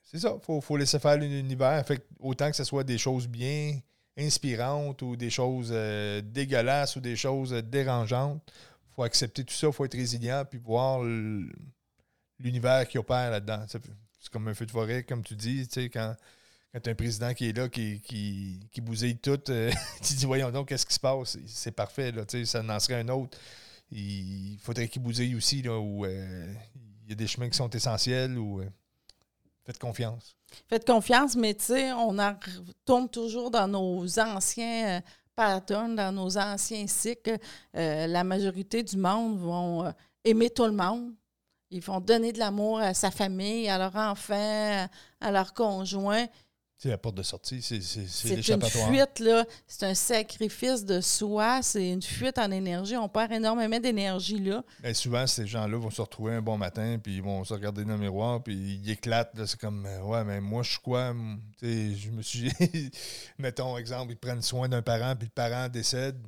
Speaker 1: c'est ça, il faut, laisser faire l'univers. autant que ce soit des choses bien inspirantes ou des choses euh, dégueulasses ou des choses dérangeantes, faut accepter tout ça, faut être résilient, puis voir l'univers qui opère là-dedans. C'est comme un feu de forêt, comme tu dis, tu sais, quand, quand tu as un président qui est là, qui, qui, qui bousille tout, euh, tu dis, voyons donc, qu'est-ce qui se passe? C'est parfait, là, tu sais, ça en serait un autre. Il faudrait qu'il bousille aussi, là, où euh, il y a des chemins qui sont essentiels, ou euh, faites confiance.
Speaker 2: Faites confiance, mais tu sais, on retourne toujours dans nos anciens pattern dans nos anciens cycles. Euh, la majorité du monde vont euh, aimer tout le monde. Ils vont donner de l'amour à sa famille, à leurs enfants, à leurs conjoints.
Speaker 1: C'est la porte de sortie, c'est
Speaker 2: l'échappatoire. C'est une fuite, là. C'est un sacrifice de soi, c'est une fuite en énergie. On perd énormément d'énergie, là.
Speaker 1: Ben, souvent, ces gens-là vont se retrouver un bon matin, puis ils vont se regarder dans le miroir, puis ils éclatent. C'est comme, euh, ouais, mais moi, je suis quoi? je me suis... Mettons, exemple, ils prennent soin d'un parent, puis le parent décède.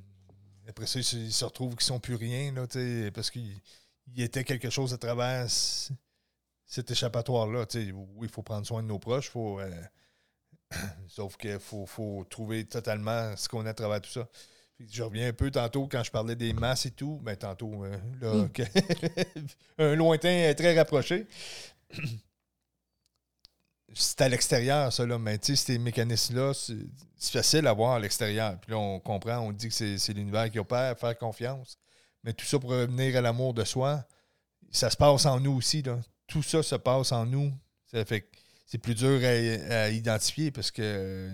Speaker 1: Après ça, ils se retrouvent qu'ils sont plus rien, là, parce qu'il était quelque chose à travers cet échappatoire-là. Oui, il faut prendre soin de nos proches, il faut... Euh, Sauf qu'il faut, trouver totalement ce qu'on a à travers tout ça. je reviens un peu tantôt quand je parlais des masses et tout. Mais ben, tantôt, euh, là, hmm. un lointain très rapproché. c'est à l'extérieur, ça, là. Mais tu sais, ces mécanismes-là, c'est facile à voir à l'extérieur. Puis là, on comprend, on dit que c'est l'univers qui opère, faire confiance. Mais tout ça pour revenir à l'amour de soi, ça se passe en nous aussi, là. Tout ça se passe en nous. Ça fait c'est plus dur à, identifier parce que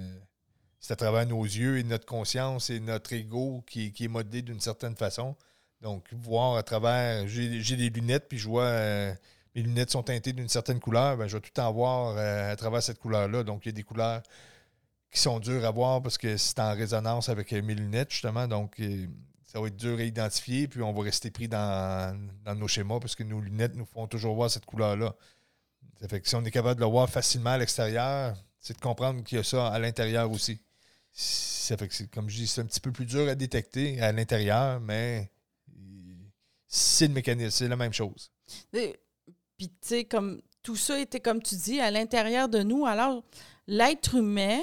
Speaker 1: c'est à travers nos yeux et notre conscience et notre ego qui, est modé d'une certaine façon. Donc, voir à travers. J'ai des lunettes, puis je vois. Euh, mes lunettes sont teintées d'une certaine couleur, ben, je vais tout en voir euh, à travers cette couleur-là. Donc, il y a des couleurs qui sont dures à voir parce que c'est en résonance avec euh, mes lunettes, justement. Donc, ça va être dur à identifier, puis on va rester pris dans, dans nos schémas parce que nos lunettes nous font toujours voir cette couleur-là. Ça fait que si on est capable de le voir facilement à l'extérieur, c'est de comprendre qu'il y a ça à l'intérieur aussi. Ça fait que, comme je dis, c'est un petit peu plus dur à détecter à l'intérieur, mais c'est le mécanisme, c'est la même chose.
Speaker 2: Puis, tu sais, comme tout ça était, comme tu dis, à l'intérieur de nous. Alors, l'être humain,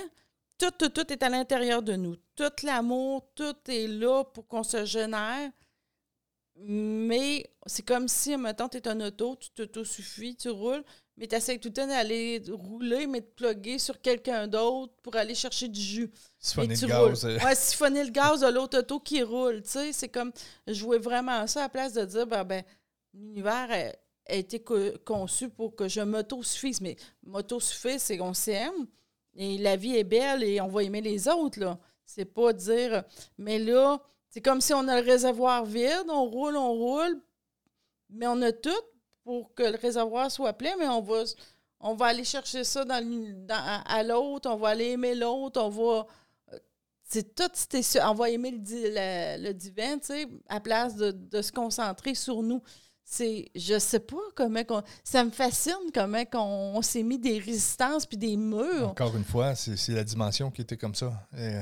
Speaker 2: tout, tout, tout est à l'intérieur de nous. Tout l'amour, tout est là pour qu'on se génère. Mais c'est comme si, maintenant, tu es un auto, tu t'auto-suffis, tu roules, mais tu essaies tout le temps d'aller rouler, mais de plugger sur quelqu'un d'autre pour aller chercher du jus.
Speaker 1: Siphonner le gaz.
Speaker 2: Euh. Ouais, siphonner le gaz de l'autre auto qui roule. Tu sais, c'est comme, je voulais vraiment ça à la place de dire, ben, ben l'univers a, été conçu pour que je m'auto-suffise. Mais m'auto-suffise, c'est qu'on s'aime et la vie est belle et on va aimer les autres, là. C'est pas dire, mais là, c'est comme si on a le réservoir vide, on roule, on roule, mais on a tout, pour que le réservoir soit plein, mais on va, on va aller chercher ça dans, à l'autre, on va aller aimer l'autre, on va. C'est tout, on va aimer le, divin, tu sais, à place de, se concentrer sur nous. C'est, je sais pas comment ça me fascine comment on, s'est mis des résistances puis des murs.
Speaker 1: Encore une fois, c'est, la dimension qui était comme ça. Euh,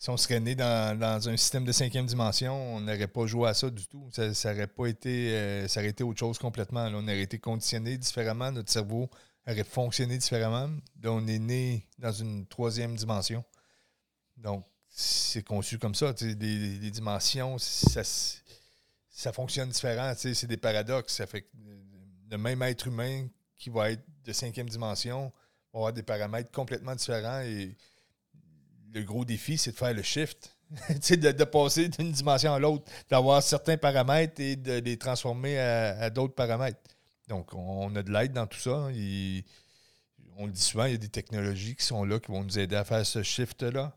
Speaker 1: si on serait né dans, un système de cinquième dimension, on n'aurait pas joué à ça du tout. Ça, aurait pas été, euh, ça aurait été autre chose complètement. on aurait été conditionné différemment, notre cerveau aurait fonctionné différemment. On est né dans une troisième dimension. Donc, c'est conçu comme ça. Des, dimensions, ça, fonctionne différent. C'est des paradoxes. Le même être humain qui va être de cinquième dimension va avoir des paramètres complètement différents. Et le gros défi, c'est de faire le shift. de, de passer d'une dimension à l'autre, d'avoir certains paramètres et de les transformer à, d'autres paramètres. Donc, on a de l'aide dans tout ça. on le dit souvent, il y a des technologies qui sont là, qui vont nous aider à faire ce shift-là.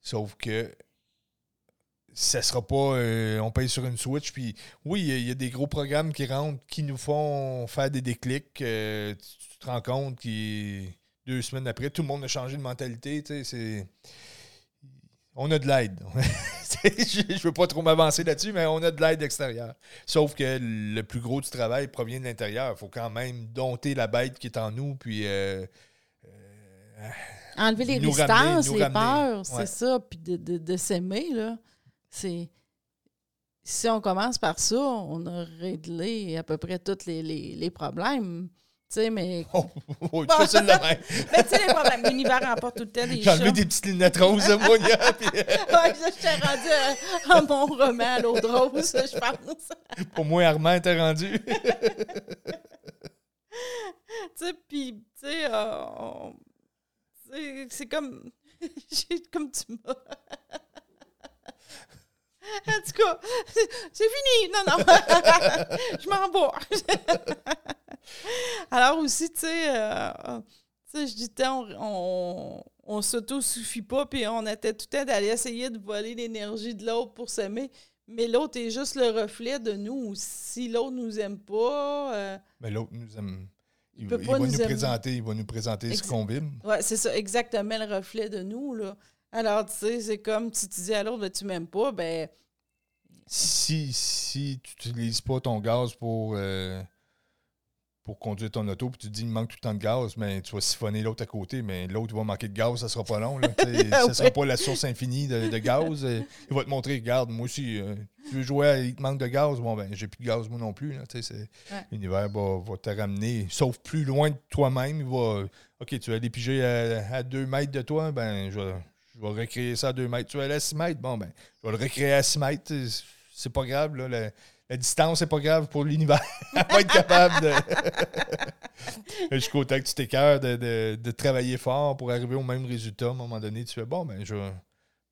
Speaker 1: Sauf que ça sera pas euh, on paye sur une Switch. Puis oui, il y, a des gros programmes qui rentrent qui nous font faire des déclics. Euh, tu, te rends compte que deux semaines après, tout le monde a changé de mentalité. C'est on a de l'aide. je ne veux pas trop m'avancer là-dessus, mais on a de l'aide extérieure. Sauf que le plus gros du travail provient de l'intérieur. Il faut quand même dompter la bête qui est en nous, puis... Euh,
Speaker 2: euh, Enlever les résistances, les peurs, c'est ça, puis de, s'aimer, là. C'est... Si on commence par ça, on a réglé à peu près tous les problèmes. Tu sais, mais.
Speaker 1: Oh, oh, tu fais de même.
Speaker 2: mais tu sais, les problèmes. L'univers remporte tout le temps des
Speaker 1: J'ai enlevé des petites lunettes roses, moi, puis...
Speaker 2: ouais, je t'ai rendu à, mon roman à l'eau de rose, je pense.
Speaker 1: Pour moi, Armand était rendu. tu
Speaker 2: sais, puis, tu sais, euh, c'est comme. comme tu m'as. En tout cas, c'est fini. Non, non. je m'en vais. Alors aussi, tu sais, euh, je dis, on, on, s'auto-suffit pas, puis on était tout le temps d'aller essayer de voler l'énergie de l'autre pour s'aimer. Mais l'autre est juste le reflet de nous. Si l'autre nous aime pas. Euh,
Speaker 1: mais l'autre nous aime. Il, va, nous, présenter, il va nous présenter ce qu'on vit.
Speaker 2: Oui, c'est ça, exactement le reflet de nous. Là. Alors, tu sais, c'est comme si tu dis à l'autre, ben, tu m'aimes pas, ben.
Speaker 1: Si, si tu n'utilises pas ton gaz pour. Euh, pour conduire ton auto, puis tu te dis il manque tout le temps de gaz, mais tu vas siphonner l'autre à côté, mais l'autre va manquer de gaz, ça sera pas long. Là, ça sera pas la source infinie de, gaz. il va te montrer, regarde, moi aussi, euh, tu veux jouer, il te manque de gaz, bon ben j'ai plus de gaz moi non plus. L'univers va, te ramener, sauf plus loin de toi-même, il va. OK, tu vas aller piger à, deux mètres de toi, ben je vais, je vais recréer ça à deux mètres. Tu vas aller à 6 mètres, bon ben, je vais le recréer à 6 mètres. C'est pas grave, là la distance, c'est pas grave pour l'univers. On va être capable de. Jusqu'au temps que tu t'écœures de, de, travailler fort pour arriver au même résultat. À un moment donné, tu fais bon, ben, je, vais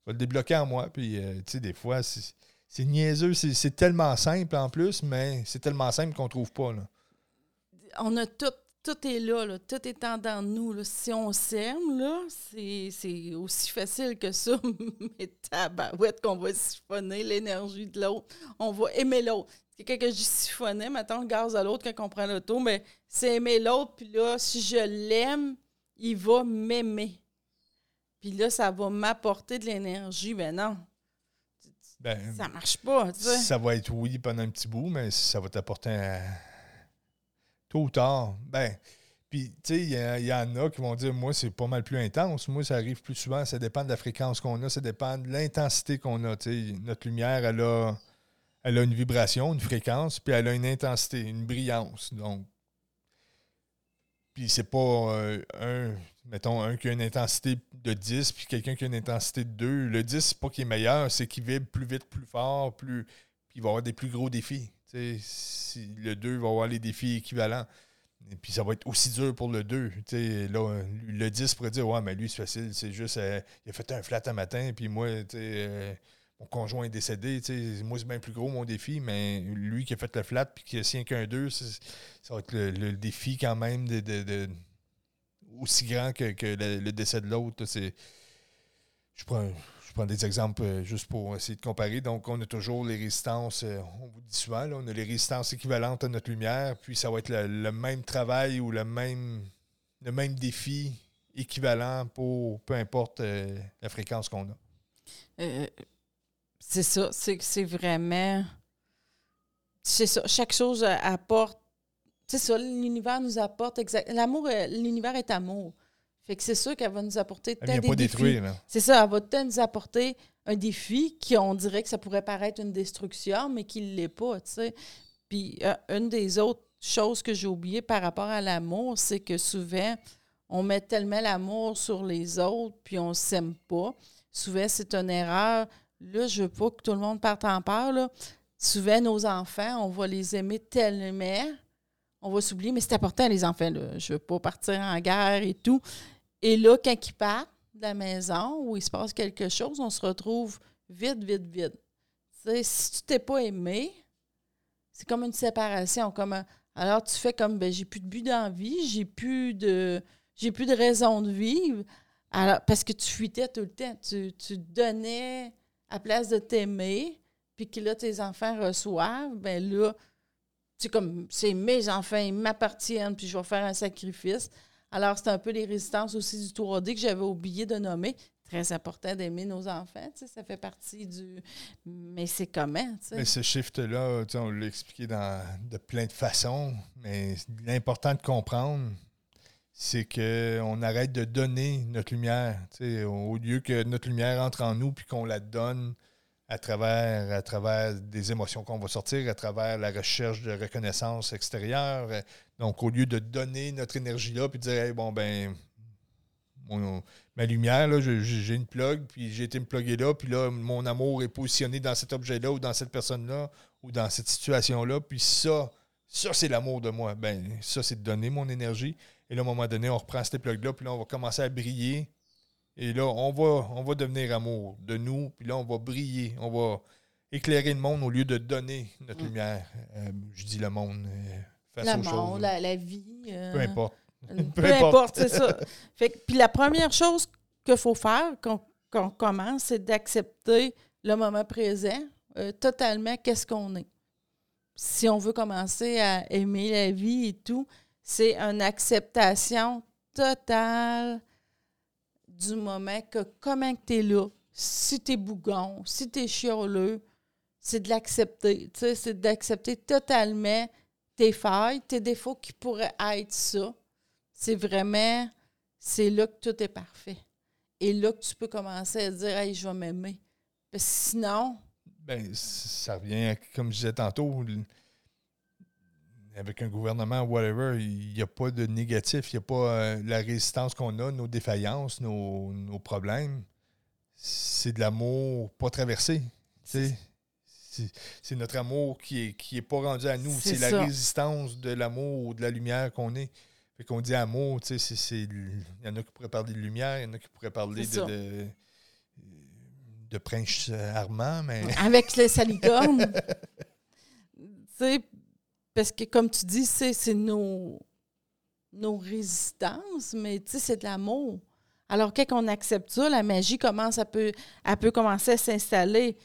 Speaker 1: le débloquer en moi. Puis, euh, tu sais, des fois, c'est niaiseux. C'est tellement simple en plus, mais c'est tellement simple qu'on trouve pas. Là.
Speaker 2: On a tout tout est là, là, tout est en de nous. Là. Si on s'aime, là, c'est aussi facile que ça. Mais tabarouette qu'on va siphonner l'énergie de l'autre. On va aimer l'autre. Quelqu'un que je siphonnais, maintenant le gaz à l'autre quand on prend l'auto, mais c'est aimer l'autre. Puis là, si je l'aime, il va m'aimer. Puis là, ça va m'apporter de l'énergie. Ben non. Ben, ça marche pas.
Speaker 1: Ça va être oui pendant un petit bout, mais ça va t'apporter un tôt ou tard, ben, puis, tu sais, il y, en a qui vont dire, moi, c'est pas mal plus intense. Moi, ça arrive plus souvent. Ça dépend de la fréquence qu'on a, ça dépend de l'intensité qu'on a. Tu sais, notre lumière, elle a, elle a une vibration, une fréquence, puis elle a une intensité, une brillance. Donc, puis c'est pas euh, un, mettons, un qui a une intensité de 10, puis quelqu'un qui a une intensité de 2. Le 10, c'est pas qu'il est meilleur, c'est qu'il vibre plus vite, plus fort, plus, puis il va avoir des plus gros défis si le 2 va avoir les défis équivalents. Et puis ça va être aussi dur pour le 2. Là, le 10 pourrait dire Ouais, mais lui, c'est facile, c'est juste euh, il a fait un flat un matin, puis moi, euh, mon conjoint est décédé. Moi, c'est bien plus gros mon défi, mais lui qui a fait le flat puis qui a signé qu'un 2, ça va être le, défi quand même de, aussi grand que, le, décès de l'autre. Je prends prends des exemples euh, juste pour essayer de comparer. Donc, on a toujours les résistances, euh, on vous dit souvent, on a les résistances équivalentes à notre lumière, puis ça va être le, même travail ou le même, le même défi équivalent pour peu importe euh, la fréquence qu'on a.
Speaker 2: c'est ça, c'est vraiment. C'est ça, chaque chose apporte. C'est ça, l'univers nous apporte exact. L'amour, l'univers est amour. Fait que c'est sûr qu'elle va nous apporter tant des défis. C'est ça, elle va peut nous apporter un défi qui, on dirait que ça pourrait paraître une destruction, mais qui ne l'est pas, tu sais. Puis euh, une des autres choses que j'ai oubliées par rapport à l'amour, c'est que souvent, on met tellement l'amour sur les autres, puis on ne s'aime pas. souvent, c'est une erreur. Là, je veux pas que tout le monde parte en peur. Là. Souvent, nos enfants, on va les aimer tellement, on va s'oublier, mais c'est important, les enfants. Là. Je veux pas partir en guerre et tout. Et là, quand ils partent de la maison où il se passe quelque chose, on se retrouve vite, vite, vite. si tu t'es pas aimé, c'est comme une séparation. Comme alors, tu fais comme ben, j'ai plus de but d'envie, j'ai plus de j'ai plus de raison de vivre. Alors, parce que tu fuitais tout le temps. Tu, tu donnais à place de t'aimer, puis que là, tes enfants reçoivent, ben là, c'est comme c'est mes enfants, ils m'appartiennent, puis je vais faire un sacrifice. Alors, c'est un peu les résistances aussi du 3D que j'avais oublié de nommer. Très important d'aimer nos enfants, ça fait partie du. Mais c'est comment.
Speaker 1: Mais ce shift-là, on l'a expliqué dans, de plein de façons, mais l'important de comprendre, c'est qu'on arrête de donner notre lumière. Au lieu que notre lumière entre en nous puis qu'on la donne à travers, à travers des émotions qu'on va sortir, à travers la recherche de reconnaissance extérieure. Donc, au lieu de donner notre énergie là puis de dire, bon, ben, ma lumière, là, j'ai une plug, puis j'ai été me plugger là, puis là, mon amour est positionné dans cet objet-là ou dans cette personne-là ou dans cette situation-là, puis ça, ça, c'est l'amour de moi. Ben, ça, c'est de donner mon énergie. Et là, à un moment donné, on reprend ces plugs-là, puis là, on va commencer à briller. Et là, on va, on va devenir amour de nous, puis là, on va briller. On va éclairer le monde au lieu de donner notre mm. lumière. Euh, je dis le monde. Euh,
Speaker 2: face le monde, la, vie.
Speaker 1: Euh, peu importe.
Speaker 2: Peu, importe, c'est ça. Fait puis la première chose qu'il faut faire quand, on commence, c'est d'accepter le moment présent, totalement qu'est-ce qu'on est. Si on veut commencer à aimer la vie et tout, c'est une acceptation totale du moment que comment tu es là, si tu es bougon, si tu es chioleux, c'est de l'accepter. C'est d'accepter totalement tes failles, tes défauts qui pourraient être ça. C'est vraiment, c'est là que tout est parfait. Et là que tu peux commencer à dire, hey, je vais m'aimer. Que sinon.
Speaker 1: Ben, ça revient, comme je disais tantôt, avec un gouvernement, whatever, il n'y a pas de négatif, il n'y a pas euh, la résistance qu'on a, nos défaillances, nos, problèmes. C'est de l'amour pas traversé. C'est notre amour qui n'est qui est pas rendu à nous. C'est la résistance de l'amour ou de la lumière qu'on est. Fait qu'on dit amour, tu sais, il y en a qui pourraient parler de lumière, il y en a qui pourraient parler de, de, Prince Armand, mais...
Speaker 2: Avec les salicornes. tu sais, parce que, comme tu dis, c'est nos, nos résistances, mais c'est de l'amour. Alors, quand on accepte ça, la magie commence à peut, peut commencer à s'installer.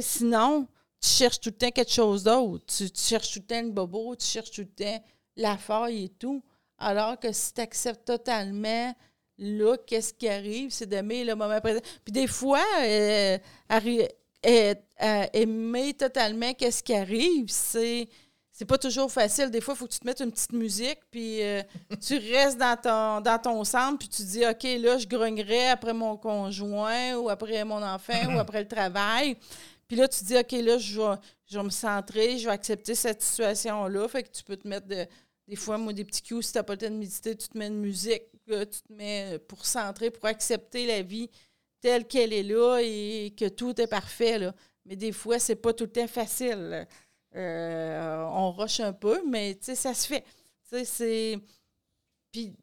Speaker 2: Sinon, tu cherches tout le temps quelque chose d'autre. Tu, cherches tout le temps le bobo, tu cherches tout le temps la faille et tout. Alors que si tu acceptes totalement, là, qu'est-ce qui arrive, c'est d'aimer le moment présent. Puis des fois, euh, euh, aimer totalement qu'est-ce qui arrive, c'est c'est pas toujours facile. Des fois, il faut que tu te mettes une petite musique, puis euh, tu restes dans ton, dans ton centre, puis tu dis, OK, là, je grognerai après mon conjoint, ou après mon enfant, ou après le travail. Puis là, tu dis, OK, là, je vais, je me centrer, je vais accepter cette situation-là. Fait que tu peux te mettre des fois, moi, des petits coups, si tu n'as pas le temps de méditer, tu te mets une musique, tu te mets pour centrer, pour accepter la vie telle qu'elle est là et que tout est parfait. Là. Mais des fois, c'est pas tout le temps facile. Euh, on rush un peu, mais ça se fait. c'est. Puis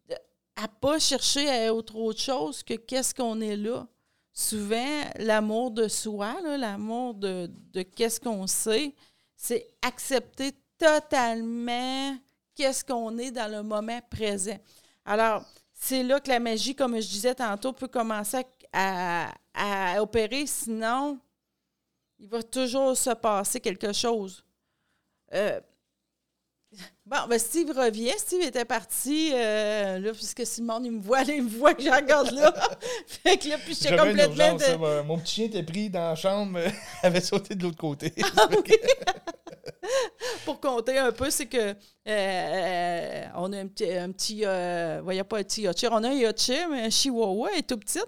Speaker 2: à pas chercher à autre chose que qu'est-ce qu'on est là. Souvent, l'amour de soi, l'amour de, de qu'est-ce qu'on sait, c'est accepter totalement qu'est-ce qu'on est dans le moment présent. Alors, c'est là que la magie, comme je disais tantôt, peut commencer à, à opérer. Sinon, il va toujours se passer quelque chose. Euh, bon, ben Steve revient. Steve était parti, euh, là, puisque si le monde il me voit, il me voit que je regarde là. fait que là, puis j'étais complètement.
Speaker 1: De... mon petit chien était pris dans la chambre, avait sauté de l'autre côté. Ah
Speaker 2: Pour compter un peu, c'est que euh, on a un petit, un petit voyez pas un petit Yorkshire, on a un Yorkshire, mais un Chihuahua, est tout petit.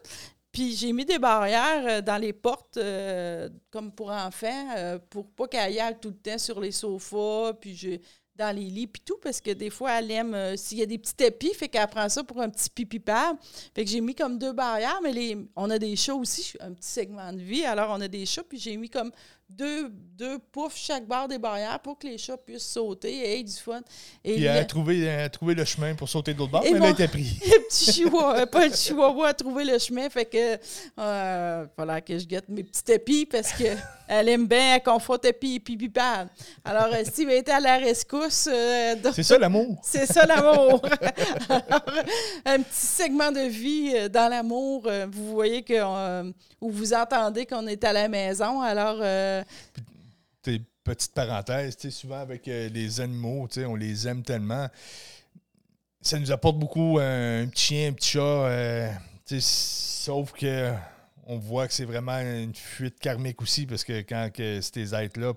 Speaker 2: Puis j'ai mis des barrières euh, dans les portes, euh, comme pour enfants, euh, pour pas qu'elle aille tout le temps sur les sofas. Puis j'ai dans les lits puis tout, parce que des fois, elle aime, s'il y a des petits tapis, fait qu'elle prend ça pour un petit pipi pad. Fait que j'ai mis comme deux barrières, mais les, on a des chats aussi, un petit segment de vie, alors on a des chats, puis j'ai mis comme deux, deux poufs chaque barre des barrières pour que les chats puissent sauter et aient du fun.
Speaker 1: Et puis elle a trouvé, trouvé le chemin pour sauter de l'autre bord,
Speaker 2: mais
Speaker 1: elle a été pris.
Speaker 2: Le petit chihuahua, pas le chihuahua a trouvé le chemin, fait que euh, voilà que je guette mes petits tapis parce qu'elle aime bien tapis et pipi pad. Alors, euh, Steve était à la rescousse. Euh,
Speaker 1: c'est ça l'amour.
Speaker 2: C'est ça l'amour. un petit segment de vie euh, dans l'amour. vous voyez que où vous entendez qu'on est à la maison. Alors,
Speaker 1: petite parenthèse, souvent avec euh, les animaux, on les aime tellement. Ça nous apporte beaucoup un petit chien, un petit chat. Euh, sauf que on voit que c'est vraiment une fuite karmique aussi, parce que quand que ces êtres-là,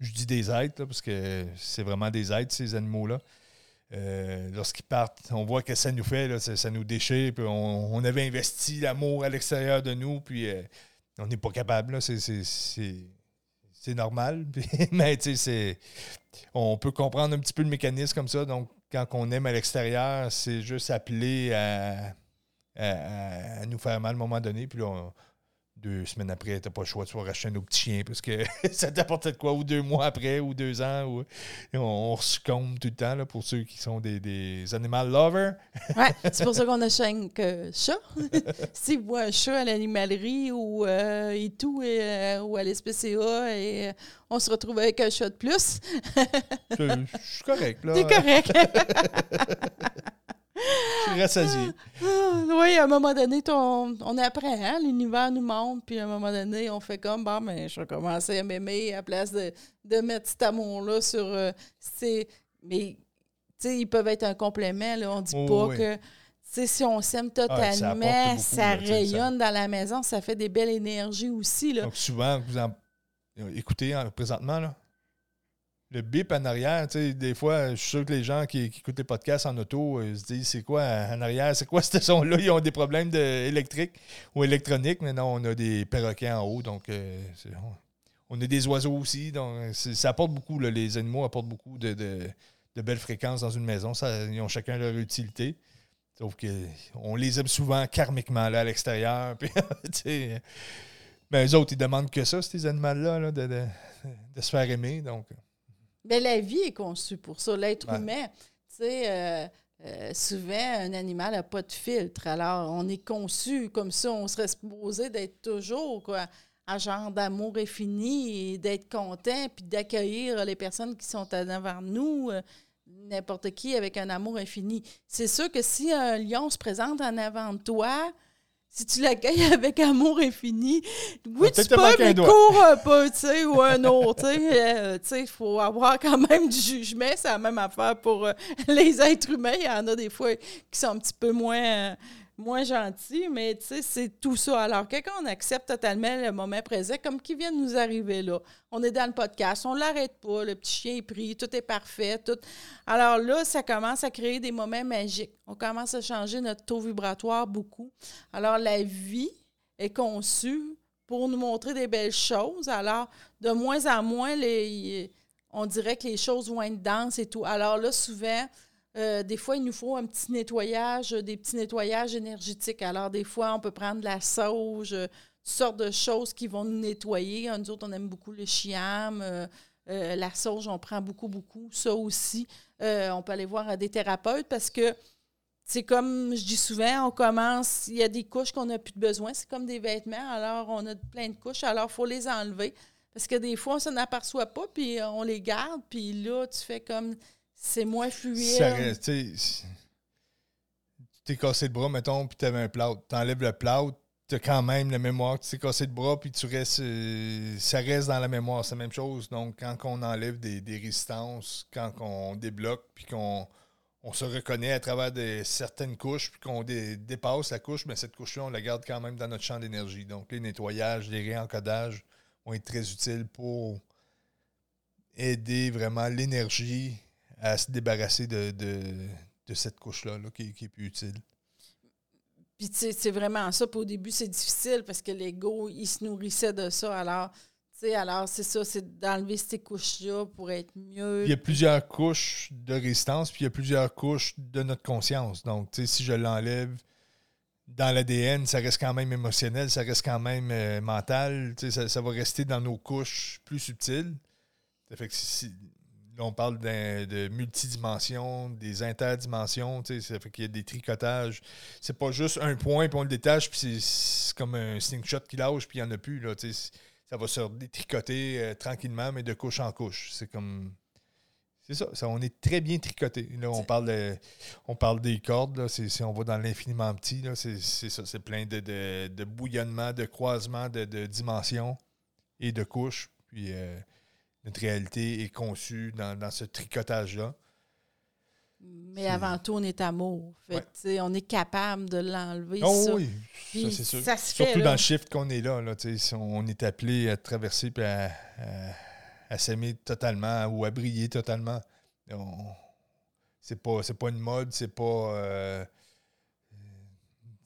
Speaker 1: je dis des êtres, parce que c'est vraiment des êtres, ces animaux-là. Euh, lorsqu'ils partent, on voit que ça nous fait, ça, nous déchire, puis on, avait investi l'amour à l'extérieur de nous, puis on n'est pas capable. C'est normal. mais on peut comprendre un petit peu le mécanisme comme ça. Donc, quand on aime à l'extérieur, c'est juste appeler à, à, nous faire mal à un moment donné. Puis là, deux semaines après, tu n'as pas le choix, vas racheter un autre petit chien parce que ça t'apporte de quoi, ou deux mois après, ou deux ans. Ou, on, on succombe tout le temps là, pour ceux qui sont des, des animal lovers.
Speaker 2: oui, c'est pour ça qu'on a cinq euh, chats. si vous voyez un chat à l'animalerie ou euh, et tout, euh, ou à l'SPCA, et on se retrouve avec un chat de plus.
Speaker 1: je, suis correct, là.
Speaker 2: T'es correct.
Speaker 1: Je suis
Speaker 2: ah, oui, à un moment donné, on, on apprend, hein? l'univers nous montre, puis à un moment donné, on fait comme, bon, mais ben, je vais commencer à m'aimer à place de, de mettre cet amour-là sur. Euh, mais, tu sais, ils peuvent être un complément, là. On dit pas que. si on s'aime ah, totalement, ça, rayonne dans la maison, ça fait des belles énergies aussi. Là.
Speaker 1: Donc, souvent, vous en écoutez hein, présentement, là, le bip en arrière, tu sais, des fois, je suis sûr que les gens qui, écoutent les podcasts en auto euh, se disent c'est quoi en arrière, c'est quoi ce son-là? Ils ont des problèmes électriques ou électroniques, mais non, on a des perroquets en haut, donc euh, on a des oiseaux aussi, donc ça apporte beaucoup, les animaux apportent beaucoup de, belles fréquences dans une maison. Ils ont chacun leur utilité. Sauf qu'on les aime souvent karmiquement là, à l'extérieur. mais eux autres, ils demandent que ça, ces animaux-là, de, de, se faire aimer. Donc.
Speaker 2: Mais la vie est conçue pour ça. L'être humain, tu sais, euh, euh, souvent, un animal n'a pas de filtre. Alors, on est conçu comme ça. On serait supposé d'être toujours quoi, un genre d'amour infini et d'être content puis d'accueillir les personnes qui sont en avant de nous. Euh, n'importe qui avec un amour infini. C'est sûr que si un lion se présente en avant de toi, si tu l'accueilles avec amour infini, oui, tu peux, mais cours un peu, tu sais, ou un autre, tu sais. Euh, il faut avoir quand même du jugement. C'est la même affaire pour euh, les êtres humains. Il y en a des fois qui sont un petit peu moins... Moins gentil, mais tu sais, c'est tout ça. Alors, quand on accepte totalement le moment présent, comme qui vient de nous arriver là, on est dans le podcast, on l'arrête pas, le petit chien est pris, tout est parfait, tout. Alors là, ça commence à créer des moments magiques. On commence à changer notre taux vibratoire beaucoup. Alors, la vie est conçue pour nous montrer des belles choses. Alors, de moins en moins, on dirait que les choses vont être denses et tout. Alors là, souvent, euh, des fois, il nous faut un petit nettoyage, des petits nettoyages énergétiques. Alors, des fois, on peut prendre de la sauge, euh, toutes sortes de choses qui vont nous nettoyer. Nous autres, on aime beaucoup le chiam, euh, la sauge, on prend beaucoup, beaucoup. Ça aussi, on peut aller voir des thérapeutes parce que c'est comme je dis souvent, on commence, il y a des couches qu'on n'a plus de besoin. C'est comme des vêtements. Alors, on a plein de couches. Alors, il faut les enlever. Parce que des fois, on s'en aperçoit pas, puis on les garde. Puis là, tu fais comme c'est moins fluide.
Speaker 1: Tu t'es cassé le bras, mettons, puis t'avais un plâtre. T'enlèves le plâtre, t'as quand même la mémoire tu t'es cassé le bras, puis tu restes, euh, ça reste dans la mémoire. C'est la même chose. Donc, quand on enlève des, résistances, quand on débloque, puis qu'on on se reconnaît à travers certaines couches, puis qu'on dépasse la couche, mais cette couche-là, on la garde quand même dans notre champ d'énergie. Donc, les nettoyages, les réencodages vont être très utiles pour aider vraiment l'énergie à se débarrasser de, cette couche-là qui, qui, est plus utile.
Speaker 2: Puis c'est vraiment ça. Puis au début, c'est difficile parce que l'ego, il se nourrissait de ça. Alors, sais, alors, c'est ça, c'est d'enlever ces couches-là pour être mieux.
Speaker 1: Il y a plusieurs couches de résistance, puis il y a plusieurs couches de notre conscience. Donc, tu sais, si je l'enlève dans l'ADN, ça reste quand même émotionnel, ça reste quand même euh, mental. Tu sais, ça, ça va rester dans nos couches plus subtiles. Ça fait que si, là, on parle de multidimensions, des interdimensions, ça fait qu'il y a des tricotages. C'est pas juste un point, puis on le détache, puis c'est- comme un slingshot qui lâche, puis il n'y en a plus. Ça va se détricoter euh, tranquillement, mais de couche en couche. C'est comme. C'est ça, on est très bien tricoté. Là, on parle, on parle des cordes. Là, on va dans l'infiniment petit, c'est, ça. C'est plein de, de, de bouillonnements, de croisements, de, dimensions et de couches. Euh, notre réalité est conçue dans, dans ce tricotage-là.
Speaker 2: Mais avant tout, on est amour. Fait
Speaker 1: Ouais.
Speaker 2: on est capable de l'enlever.
Speaker 1: Oh
Speaker 2: ça.
Speaker 1: oui,
Speaker 2: Puis
Speaker 1: ça c'est sûr.
Speaker 2: ça se fait,
Speaker 1: Surtout
Speaker 2: là.
Speaker 1: dans le shift qu'on est là. là on est appelé à traverser puis à, à- à s'aimer totalement ou à briller totalement. C'est pas, c'est pas une mode, c'est pas. euh,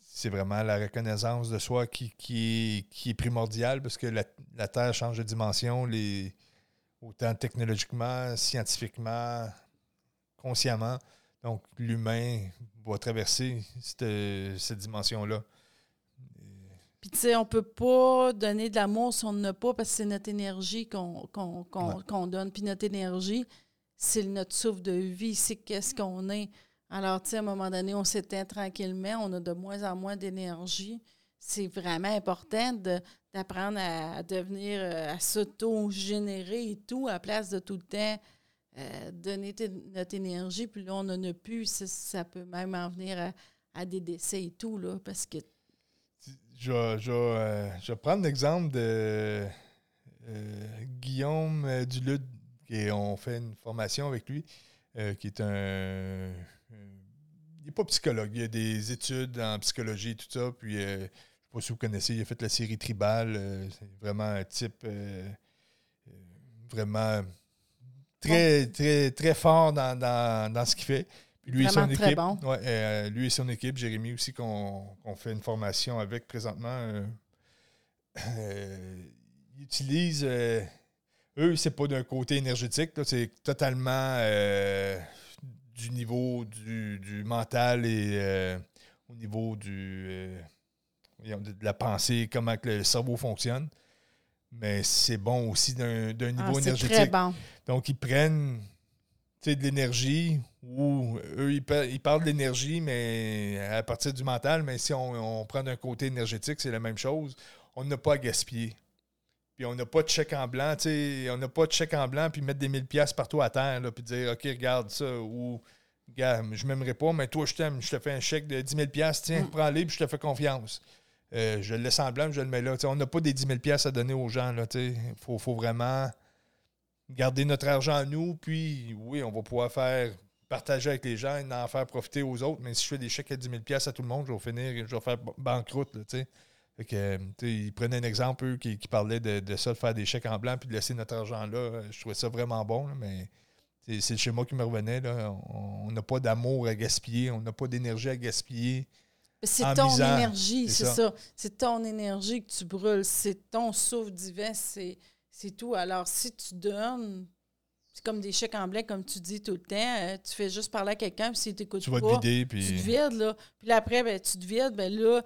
Speaker 1: c'est vraiment la reconnaissance de soi qui, qui, est, qui est primordiale parce que la, la Terre change de dimension, les, autant technologiquement, scientifiquement, consciemment. Donc, l'humain va traverser cette, cette dimension-là.
Speaker 2: Puis, tu sais, on peut pas donner de l'amour si on n'en a pas parce que c'est notre énergie
Speaker 1: Ouais.
Speaker 2: qu'on donne. Puis, notre énergie, c'est notre souffle de vie, c'est qu'est-ce qu'on est. Alors, tu sais, à un moment donné, on s'éteint tranquillement, on a de moins en moins d'énergie. C'est vraiment important de- d'apprendre à, devenir, euh, à s'auto-générer et tout, à place de tout le temps euh, donner notre énergie. Puis là, on n'en a plus. Ça, ça peut même en venir à, des décès et tout, là, parce que
Speaker 1: Je je euh, je vais prendre l'exemple de Guillaume Dulude, et on fait une formation avec lui, qui est un- il n'est pas psychologue, il a des études en psychologie et tout ça, puis pas si vous connaissez, il a fait la série Tribal, euh, c'est vraiment un type euh, euh, vraiment très, très, très fort dans, dans- dans ce qu'il fait. Puis lui et son
Speaker 2: très
Speaker 1: équipe,
Speaker 2: bon.
Speaker 1: ouais, lui et son équipe, Jérémy aussi, qu'on fait une formation avec présentement, ils utilisent. eux, c'est pas d'un côté énergétique, c'est totalement euh, du niveau du, du mental et euh, au niveau du, euh, de de la pensée, comment que le cerveau fonctionne. Mais c'est bon aussi d'un
Speaker 2: ah,
Speaker 1: niveau énergétique.
Speaker 2: très bon.
Speaker 1: Donc, ils prennent de l'énergie ou eux, ils, ils parlent d'énergie, mais à partir du mental. Mais si on, on prend d'un côté énergétique, c'est la même chose. On n'a pas à gaspiller. Puis on n'a pas de chèque en blanc, on n'a pas de chèque en blanc, puis mettre des 1000 pièces partout à terre, là, puis dire, OK, regarde ça, ou, gars, je m'aimerais pas, mais toi, je t'aime, je te fais un chèque de 10 000 pièces, tiens,
Speaker 2: Mm.
Speaker 1: prends-les, puis je te fais confiance. Euh, je le laisse en blanc, je le mets là. On n'a pas des 10 000 pièces à donner aux gens, sais. Faut, vraiment garder notre argent à nous, puis oui, on va pouvoir faire partager avec les gens et en faire profiter aux autres. Mais si je fais des chèques à 10 000 à tout le monde, je vais finir, je vais faire banqueroute, euh, ils prenaient un exemple, eux, qui, parlaient de, ça, de faire des chèques en blanc puis de laisser notre argent là. Euh, Je trouvais ça vraiment bon, mais c'est le schéma qui me revenait. On n'a pas d'amour à gaspiller, on n'a pas d'énergie à gaspiller.
Speaker 2: C'est
Speaker 1: en
Speaker 2: ton énergie,
Speaker 1: c'est ça.
Speaker 2: ça. C'est ton énergie que tu brûles. C'est ton souffle divin, c'est tout. Alors, si tu donnes, c'est comme des chèques en blanc, comme tu dis tout le temps, euh, tu fais juste parler à quelqu'un, puis s'il t'écoute
Speaker 1: vas
Speaker 2: pas,
Speaker 1: te vider,
Speaker 2: tu te vides, là. Puis là, après, ben, tu te vides, ben là,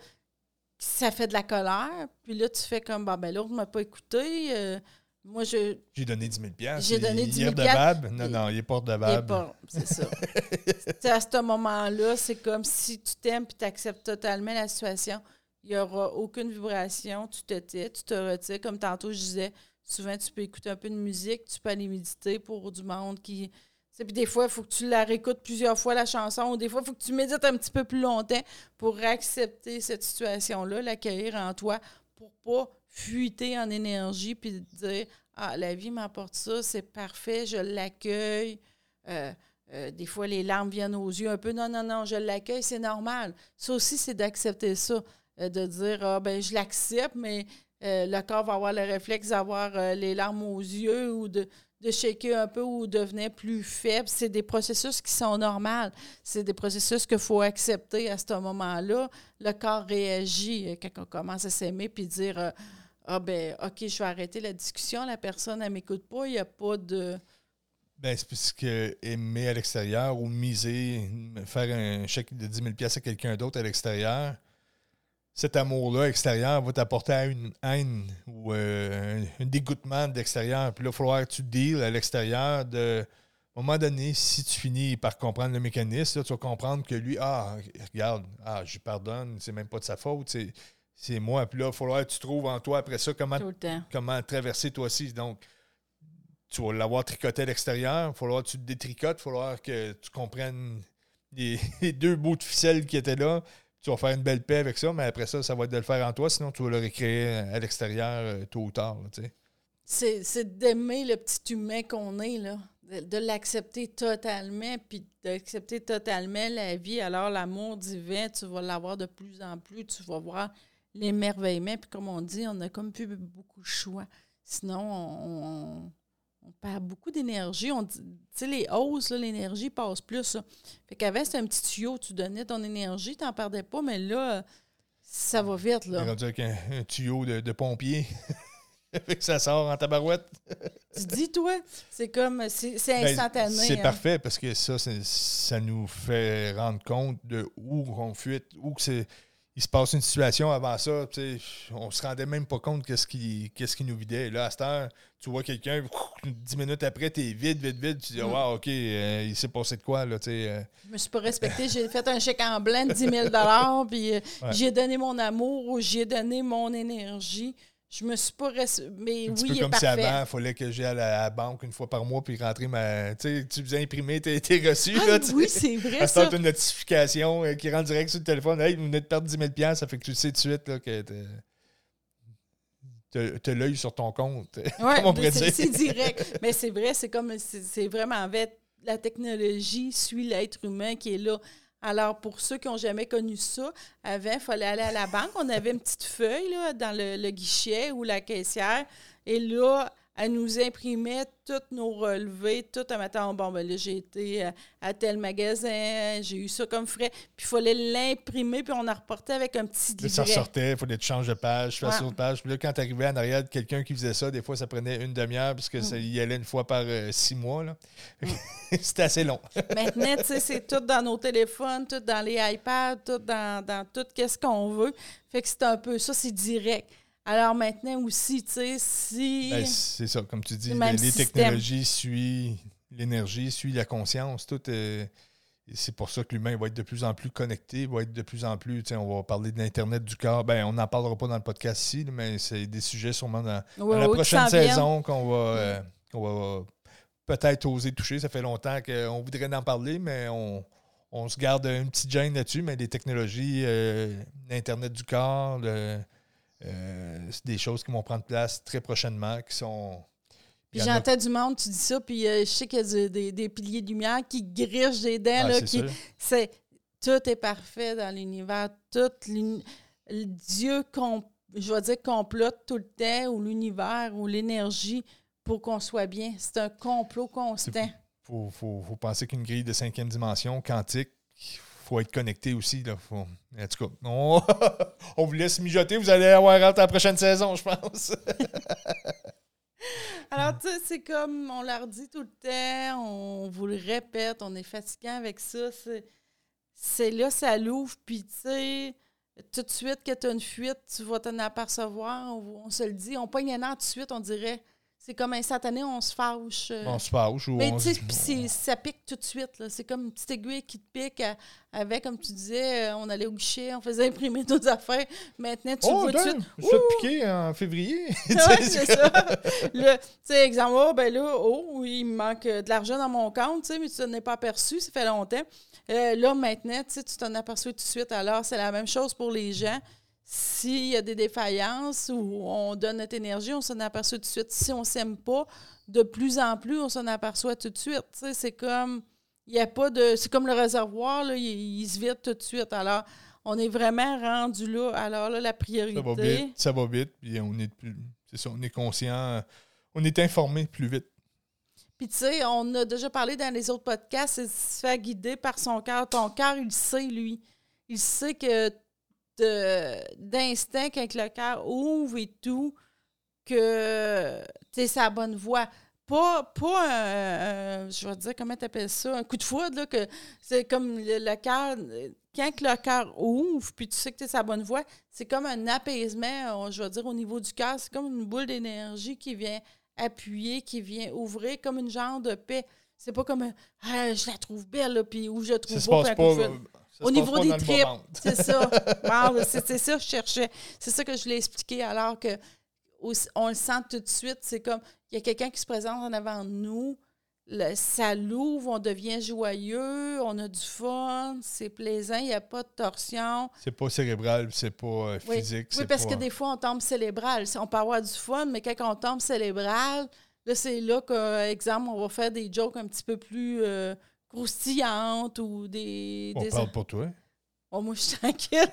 Speaker 2: ça fait de la colère. Puis là, tu fais comme, bah, ben l'autre ne m'a pas écouté. euh, moi, je.
Speaker 1: j'ai donné 10 000
Speaker 2: J'ai donné 10
Speaker 1: Il est
Speaker 2: 000
Speaker 1: redevable? Non,
Speaker 2: il-
Speaker 1: non, il
Speaker 2: est
Speaker 1: redevable.
Speaker 2: pas- C'est ça. À ce moment-là, c'est comme si tu t'aimes et tu acceptes totalement la situation. Il n'y aura aucune vibration. Tu te tais, tu te retires. Comme tantôt, je disais, souvent, tu peux écouter un peu de musique, tu peux aller méditer pour du monde qui. Puis des fois, il faut que tu la réécoutes plusieurs fois, la chanson, ou des fois, il faut que tu médites un petit peu plus longtemps pour accepter cette situation-là, l'accueillir en toi, pour pas fuiter en énergie puis dire Ah, la vie m'apporte ça, c'est parfait, je l'accueille. Euh, euh, des fois, les larmes viennent aux yeux un peu. Non, non, non, je l'accueille, c'est normal. Ça aussi, c'est d'accepter ça, euh, de dire Ah, ben, je l'accepte, mais le corps va avoir le réflexe d'avoir les larmes aux yeux ou de, de shaker un peu ou devenir plus faible. C'est des processus qui sont normaux. C'est des processus qu'il faut accepter à ce moment-là. Le corps réagit euh, quand on commence à s'aimer puis dire euh, ah ben, OK, je vais arrêter la discussion, la personne, elle m'écoute pas, il n'y a pas de.
Speaker 1: Ben, c'est parce que aimer à l'extérieur ou miser, faire un chèque de 10 000 à quelqu'un d'autre à l'extérieur, cet amour-là extérieur va t'apporter à une haine ou euh, un dégoûtement de l'extérieur. Puis là, il va falloir que tu deals à l'extérieur de. À un moment donné, si tu finis par comprendre le mécanisme, tu vas comprendre que lui, ah, regarde, ah, je pardonne, c'est même pas de sa faute, c'est moi. Puis là, il va falloir que tu trouves en toi après ça comment, comment traverser toi aussi. Donc, tu vas l'avoir tricoté à l'extérieur, il va falloir que tu te détricotes, il va falloir que tu comprennes les, deux bouts de ficelle qui étaient là. Tu vas faire une belle paix avec ça, mais après ça, ça va être de le faire en toi, sinon tu vas le recréer à l'extérieur euh, tôt ou tard.
Speaker 2: C'est d'aimer le petit humain qu'on est, là. De, l'accepter totalement, puis d'accepter totalement la vie. Alors, l'amour divin, tu vas l'avoir de plus en plus. Tu vas voir l'émerveillement. Puis, comme on dit, on n'a comme plus beaucoup de choix. Sinon, on on perd beaucoup d'énergie. On tu sais, les hausses, l'énergie passe plus. Fait qu'avant, c'était un petit tuyau, tu donnais ton énergie, tu n'en perdais pas, mais là, ça va vite. Là.
Speaker 1: rendu avec un, tuyau de, pompier. fait que ça sort en tabarouette.
Speaker 2: tu dis, toi, c'est comme, c'est ben, instantané.
Speaker 1: c'est hein. parfait parce que ça, ça nous fait rendre compte de où on fuite, où que c'est il se passe une situation avant ça, on se rendait même pas compte qu'est-ce qui, qu'est-ce qui nous vidait. là, à cette heure, tu vois quelqu'un, dix minutes après, tu es vide, vide, vide. Tu dis, mm. wow, OK, euh, il s'est passé de quoi, là, tu sais. Euh.
Speaker 2: Je me suis pas respecté. J'ai fait un chèque en blanc de 10 000 puis euh, j'ai donné mon amour ou j'ai donné mon énergie. Je me suis pas. Mais
Speaker 1: un
Speaker 2: oui,
Speaker 1: peu
Speaker 2: il
Speaker 1: comme
Speaker 2: est
Speaker 1: si avant, il fallait que j'aille à la banque une fois par mois puis rentrer ma. Tu sais, tu faisais imprimer tes, tes reçus.
Speaker 2: Ah, oui, c'est vrai.
Speaker 1: Ça une notification euh, qui rentre direct sur le téléphone. Hey, vous venez de perdre 10 000 ça fait que tu sais tout de suite là, que tu as l'œil sur ton compte.
Speaker 2: Oui, c'est direct. Mais c'est vrai, c'est comme. C'est vraiment. En fait, la technologie suit l'être humain qui est là. Alors, pour ceux qui n'ont jamais connu ça, avant, il fallait aller à la banque. On avait une petite feuille dans le, guichet ou la caissière. Et là, elle nous imprimait toutes nos relevés, tout un matin. Bon, ben là, j'ai été à, tel magasin, j'ai eu ça comme frais. Puis il fallait l'imprimer, puis on a reporté avec un petit livret.
Speaker 1: ça sortait, il fallait que tu changes de page, tu fasses page. Puis là, quand tu arrivais en arrière de quelqu'un qui faisait ça, des fois, ça prenait une demi-heure, parce que mm. ça y allait une fois par euh, six mois. Là. Mm. C'était assez long.
Speaker 2: Maintenant, tu sais, c'est tout dans nos téléphones, tout dans les iPads, tout dans, dans tout qu'est-ce qu'on veut. Fait que c'est un peu ça, c'est direct. Alors maintenant aussi, tu sais, si.
Speaker 1: Ben, c'est ça, comme tu dis, les, technologies suivent l'énergie, suivent la conscience, tout. c'est pour ça que l'humain va être de plus en plus connecté, va être de plus en plus. On va parler de l'Internet du corps. Ben, on n'en parlera pas dans le podcast ici, mais c'est des sujets sûrement dans, la prochaine saison qu'on va, euh, va peut-être oser toucher. Ça fait longtemps qu'on voudrait en parler, mais on, se garde une petite gêne là-dessus. Mais les technologies, euh, l'Internet du corps, le euh, c'est des choses qui vont prendre place très prochainement, qui sont.
Speaker 2: Puis j'entends du monde, tu dis ça, puis euh, je sais qu'il y a des, piliers de lumière qui grichent des dents. là, qui, c'est, tout est parfait dans l'univers. Tout Dieu, je vais dire, complote tout le temps, ou l'univers, ou l'énergie, pour qu'on soit bien. C'est un complot constant. Il
Speaker 1: faut, faut, faut, penser qu'une grille de cinquième dimension quantique, faut être connecté aussi. Là. En tout cas, on, vous laisse mijoter. Vous allez avoir hâte à la prochaine saison, je pense.
Speaker 2: Alors, tu sais, c'est comme on leur dit tout le temps, on vous le répète, on est fatiguant avec ça. C'est là, ça l'ouvre, puis tu sais, tout de suite que tu as une fuite, tu vas t'en apercevoir, on, se le dit. On pogne un an tout de suite, on dirait c'est comme instantané, on se fâche. Euh.
Speaker 1: On se fâche ou
Speaker 2: Mais tu sais, ça pique tout de suite. C'est comme une petite aiguille qui te pique avec, comme tu disais, euh, on allait au guichet, on faisait imprimer nos affaires. Maintenant, tu
Speaker 1: oh,
Speaker 2: vois tout de
Speaker 1: suite. Je piquer en février.
Speaker 2: c'est ça. Tu sais, exemple, oh, ben là, oh, il me manque de l'argent dans mon compte, mais tu n'en es pas aperçu, ça fait longtemps. Euh, là, maintenant, tu t'en aperçois tout de suite. Alors, c'est la même chose pour les gens s'il y a des défaillances ou on donne notre énergie, on s'en aperçoit tout de suite. Si on ne s'aime pas, de plus en plus, on s'en aperçoit tout de suite. c'est comme il a pas de. C'est comme le réservoir, là, il, se vide tout de suite. Alors, on est vraiment rendu là. Alors là, la priorité.
Speaker 1: Ça va vite, ça va vite, puis on est plus. C'est ça, on est conscient, on est informé plus vite.
Speaker 2: Puis tu sais, on a déjà parlé dans les autres podcasts, c'est se faire guider par son cœur. Ton cœur, il sait, lui. Il sait que d'instinct quand le cœur ouvre et tout, que tu es sa bonne voie. Pas, pas un, je vais dire, comment tu appelles ça, un coup de foudre, là, que c'est comme le, le cœur, quand que le cœur ouvre, puis tu sais que tu es sa bonne voie, c'est comme un apaisement, je vais dire, au niveau du cœur, c'est comme une boule d'énergie qui vient appuyer, qui vient ouvrir comme une genre de paix. C'est pas comme ah, je la trouve belle, puis où je trouve beau,
Speaker 1: pas, euh,
Speaker 2: Au niveau des tripes, c'est ça. c'est ça que je cherchais. C'est ça que je l'ai expliqué alors que on le sent tout de suite. C'est comme, il y a quelqu'un qui se présente en avant de nous, le, ça l'ouvre, on devient joyeux, on a du fun, c'est plaisant, il n'y a pas de torsion.
Speaker 1: C'est pas cérébral, c'est pas euh, physique.
Speaker 2: Oui, parce que des fois, on tombe cérébral. On peut avoir du fun, mais quand on tombe cérébral, là, c'est là que, exemple, on va faire des jokes un petit peu plus euh, croustillantes ou des...
Speaker 1: On parle pour toi.
Speaker 2: Oh, moi, je suis tranquille.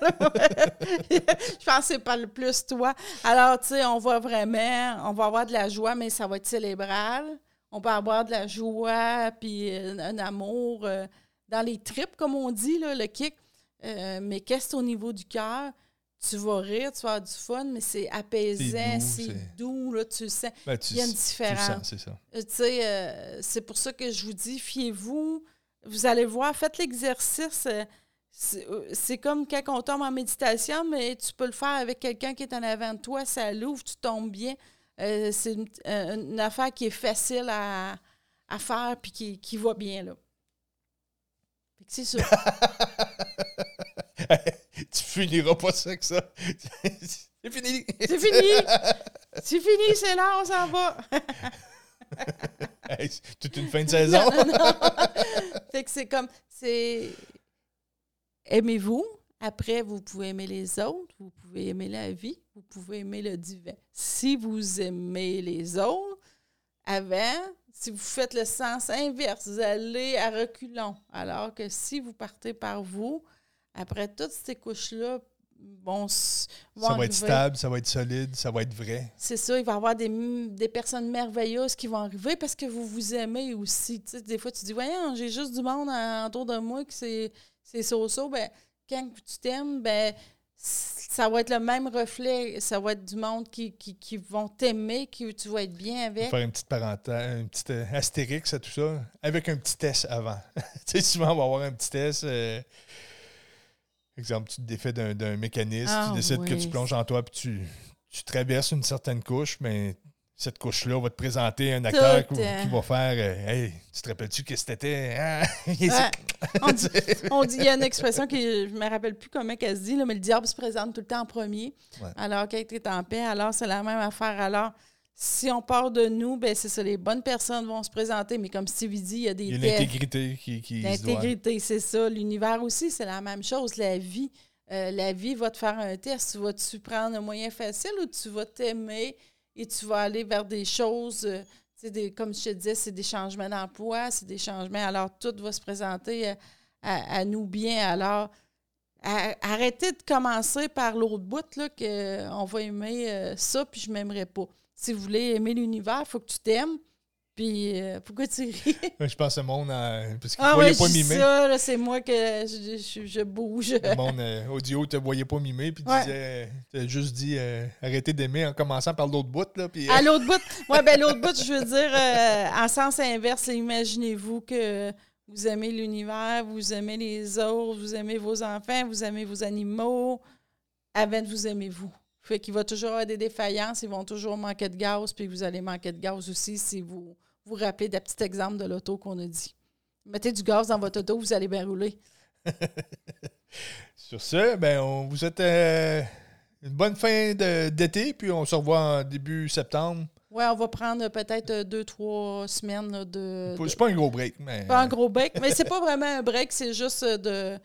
Speaker 2: je pense que c'est pas le plus toi. Alors, tu sais, on va vraiment, on va avoir de la joie, mais ça va être célébral. On peut avoir de la joie, puis euh, un amour euh, dans les tripes, comme on dit, là, le kick. Euh, mais qu'est-ce au niveau du cœur? Tu vas rire, tu vas avoir du fun, mais c'est apaisant, c'est doux, là, tu sens. Ben, Il y a une différence. c'est ça. tu sais, c'est pour ça que je vous dis, fiez-vous. Vous allez voir, faites l'exercice euh, c'est comme quand on tombe en méditation, mais tu peux le faire avec quelqu'un qui est en avant de toi, ça l'ouvre, tu tombes bien. Euh, c'est euh, une, affaire qui est facile à, faire puis qui, qui va bien. là. C'est ça.
Speaker 1: tu finiras pas ça que ça. c'est fini.
Speaker 2: C'est fini. C'est fini, c'est là, on s'en va.
Speaker 1: toute une fin de saison.
Speaker 2: fait que c'est comme. C'est aimez-vous. Après, vous pouvez aimer les autres, vous pouvez aimer la vie, vous pouvez aimer le divin. Si vous aimez les autres, avant, si vous faites le sens inverse, vous allez à reculons. Alors que si vous partez par vous, après toutes ces couches-là, bon,
Speaker 1: ça va être stable, ça va être solide, ça va être vrai.
Speaker 2: C'est ça, il va y avoir des, des, personnes merveilleuses qui vont arriver parce que vous vous aimez aussi. Tu sais, des fois, tu dis, voyons, j'ai juste du monde autour de moi qui c'est c'est so-so, ben, quand tu t'aimes, ben, ça va être le même reflet. Ça va être du monde qui, qui, vont t'aimer, qui tu vas être bien avec.
Speaker 1: faire une petite parenthèse, une petite euh, astérix à tout ça, avec un petit test avant. tu sais, souvent, on va avoir un petit test. Euh, exemple, tu te défais d'un mécanisme, tu ah décides que tu plonges en toi, puis tu, tu traverses une certaine couche, mais cette couche-là va te présenter un acteur qui, va faire euh, Hey, tu te rappelles-tu que c'était hein?
Speaker 2: on, dit, il y a une expression qui je me rappelle plus comment elle se dit, là, mais le diable se présente tout le temps en premier. Alors qu'il est en paix, alors c'est la même affaire. Alors, si on part de nous, ben c'est ça, les bonnes personnes vont se présenter, mais comme Stevie dit, il y a des.
Speaker 1: Il y a l'intégrité qui, qui
Speaker 2: L'intégrité, c'est ça. L'univers aussi, c'est la même chose. La vie. Euh, la vie va te faire un test. Tu vas-tu prendre un moyen facile ou tu vas t'aimer? et tu vas aller vers des choses, euh, des, comme je te disais, c'est des changements d'emploi, c'est des changements. Alors, tout va se présenter euh, à, nous bien. Alors, arrêtez de commencer par l'autre bout, là, qu'on va aimer euh, ça, puis je ne m'aimerais pas. Si vous voulez aimer l'univers, il faut que tu t'aimes. Puis euh, pourquoi tu ris?
Speaker 1: je pense au monde, parce qu'il ne ah, voyait pas mimer.
Speaker 2: ça, c'est moi que je, je, bouge.
Speaker 1: Le monde euh, audio ne te voyait pas mimer, puis tu disais, tu as juste dit euh, arrêtez d'aimer en commençant par l'autre bout. Là, puis,
Speaker 2: À l'autre bout, oui, ben l'autre bout, je veux dire, en sens inverse, imaginez-vous que vous aimez l'univers, vous aimez les autres, vous aimez vos enfants, vous aimez vos animaux, avant de vous aimer vous. Fait qu'il va toujours avoir des défaillances, ils vont toujours manquer de gaz, puis vous allez manquer de gaz aussi si vous vous rappelez des petits exemples de l'auto qu'on a dit. Mettez du gaz dans votre auto, vous allez bien rouler.
Speaker 1: Sur ce, ben, on vous souhaite euh, une bonne fin d'été, puis on se revoit en début septembre.
Speaker 2: Oui, on va prendre peut-être deux, trois semaines de.
Speaker 1: C'est pas un gros break, mais.
Speaker 2: Pas un gros break, mais c'est pas vraiment un break, c'est juste de,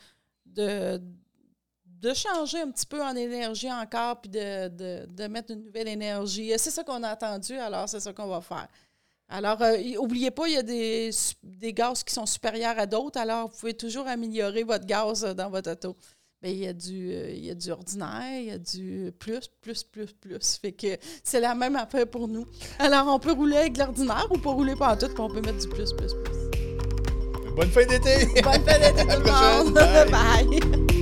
Speaker 2: de, de changer un petit peu en énergie encore, puis de, de, de mettre une nouvelle énergie. C'est ça qu'on a attendu, alors c'est ça qu'on va faire. Alors, n'oubliez euh, pas, il y a des, des, gaz qui sont supérieurs à d'autres, alors vous pouvez toujours améliorer votre gaz euh, dans votre auto. Mais il y, a du, euh, il y a du ordinaire, il y a du plus, plus, plus, plus. Fait que c'est la même affaire pour nous. Alors, on peut rouler avec l'ordinaire ou pas rouler pas en tout, puis on peut mettre du plus, plus, plus.
Speaker 1: Bonne fin d'été!
Speaker 2: Bonne fin d'été tout le monde! Bye.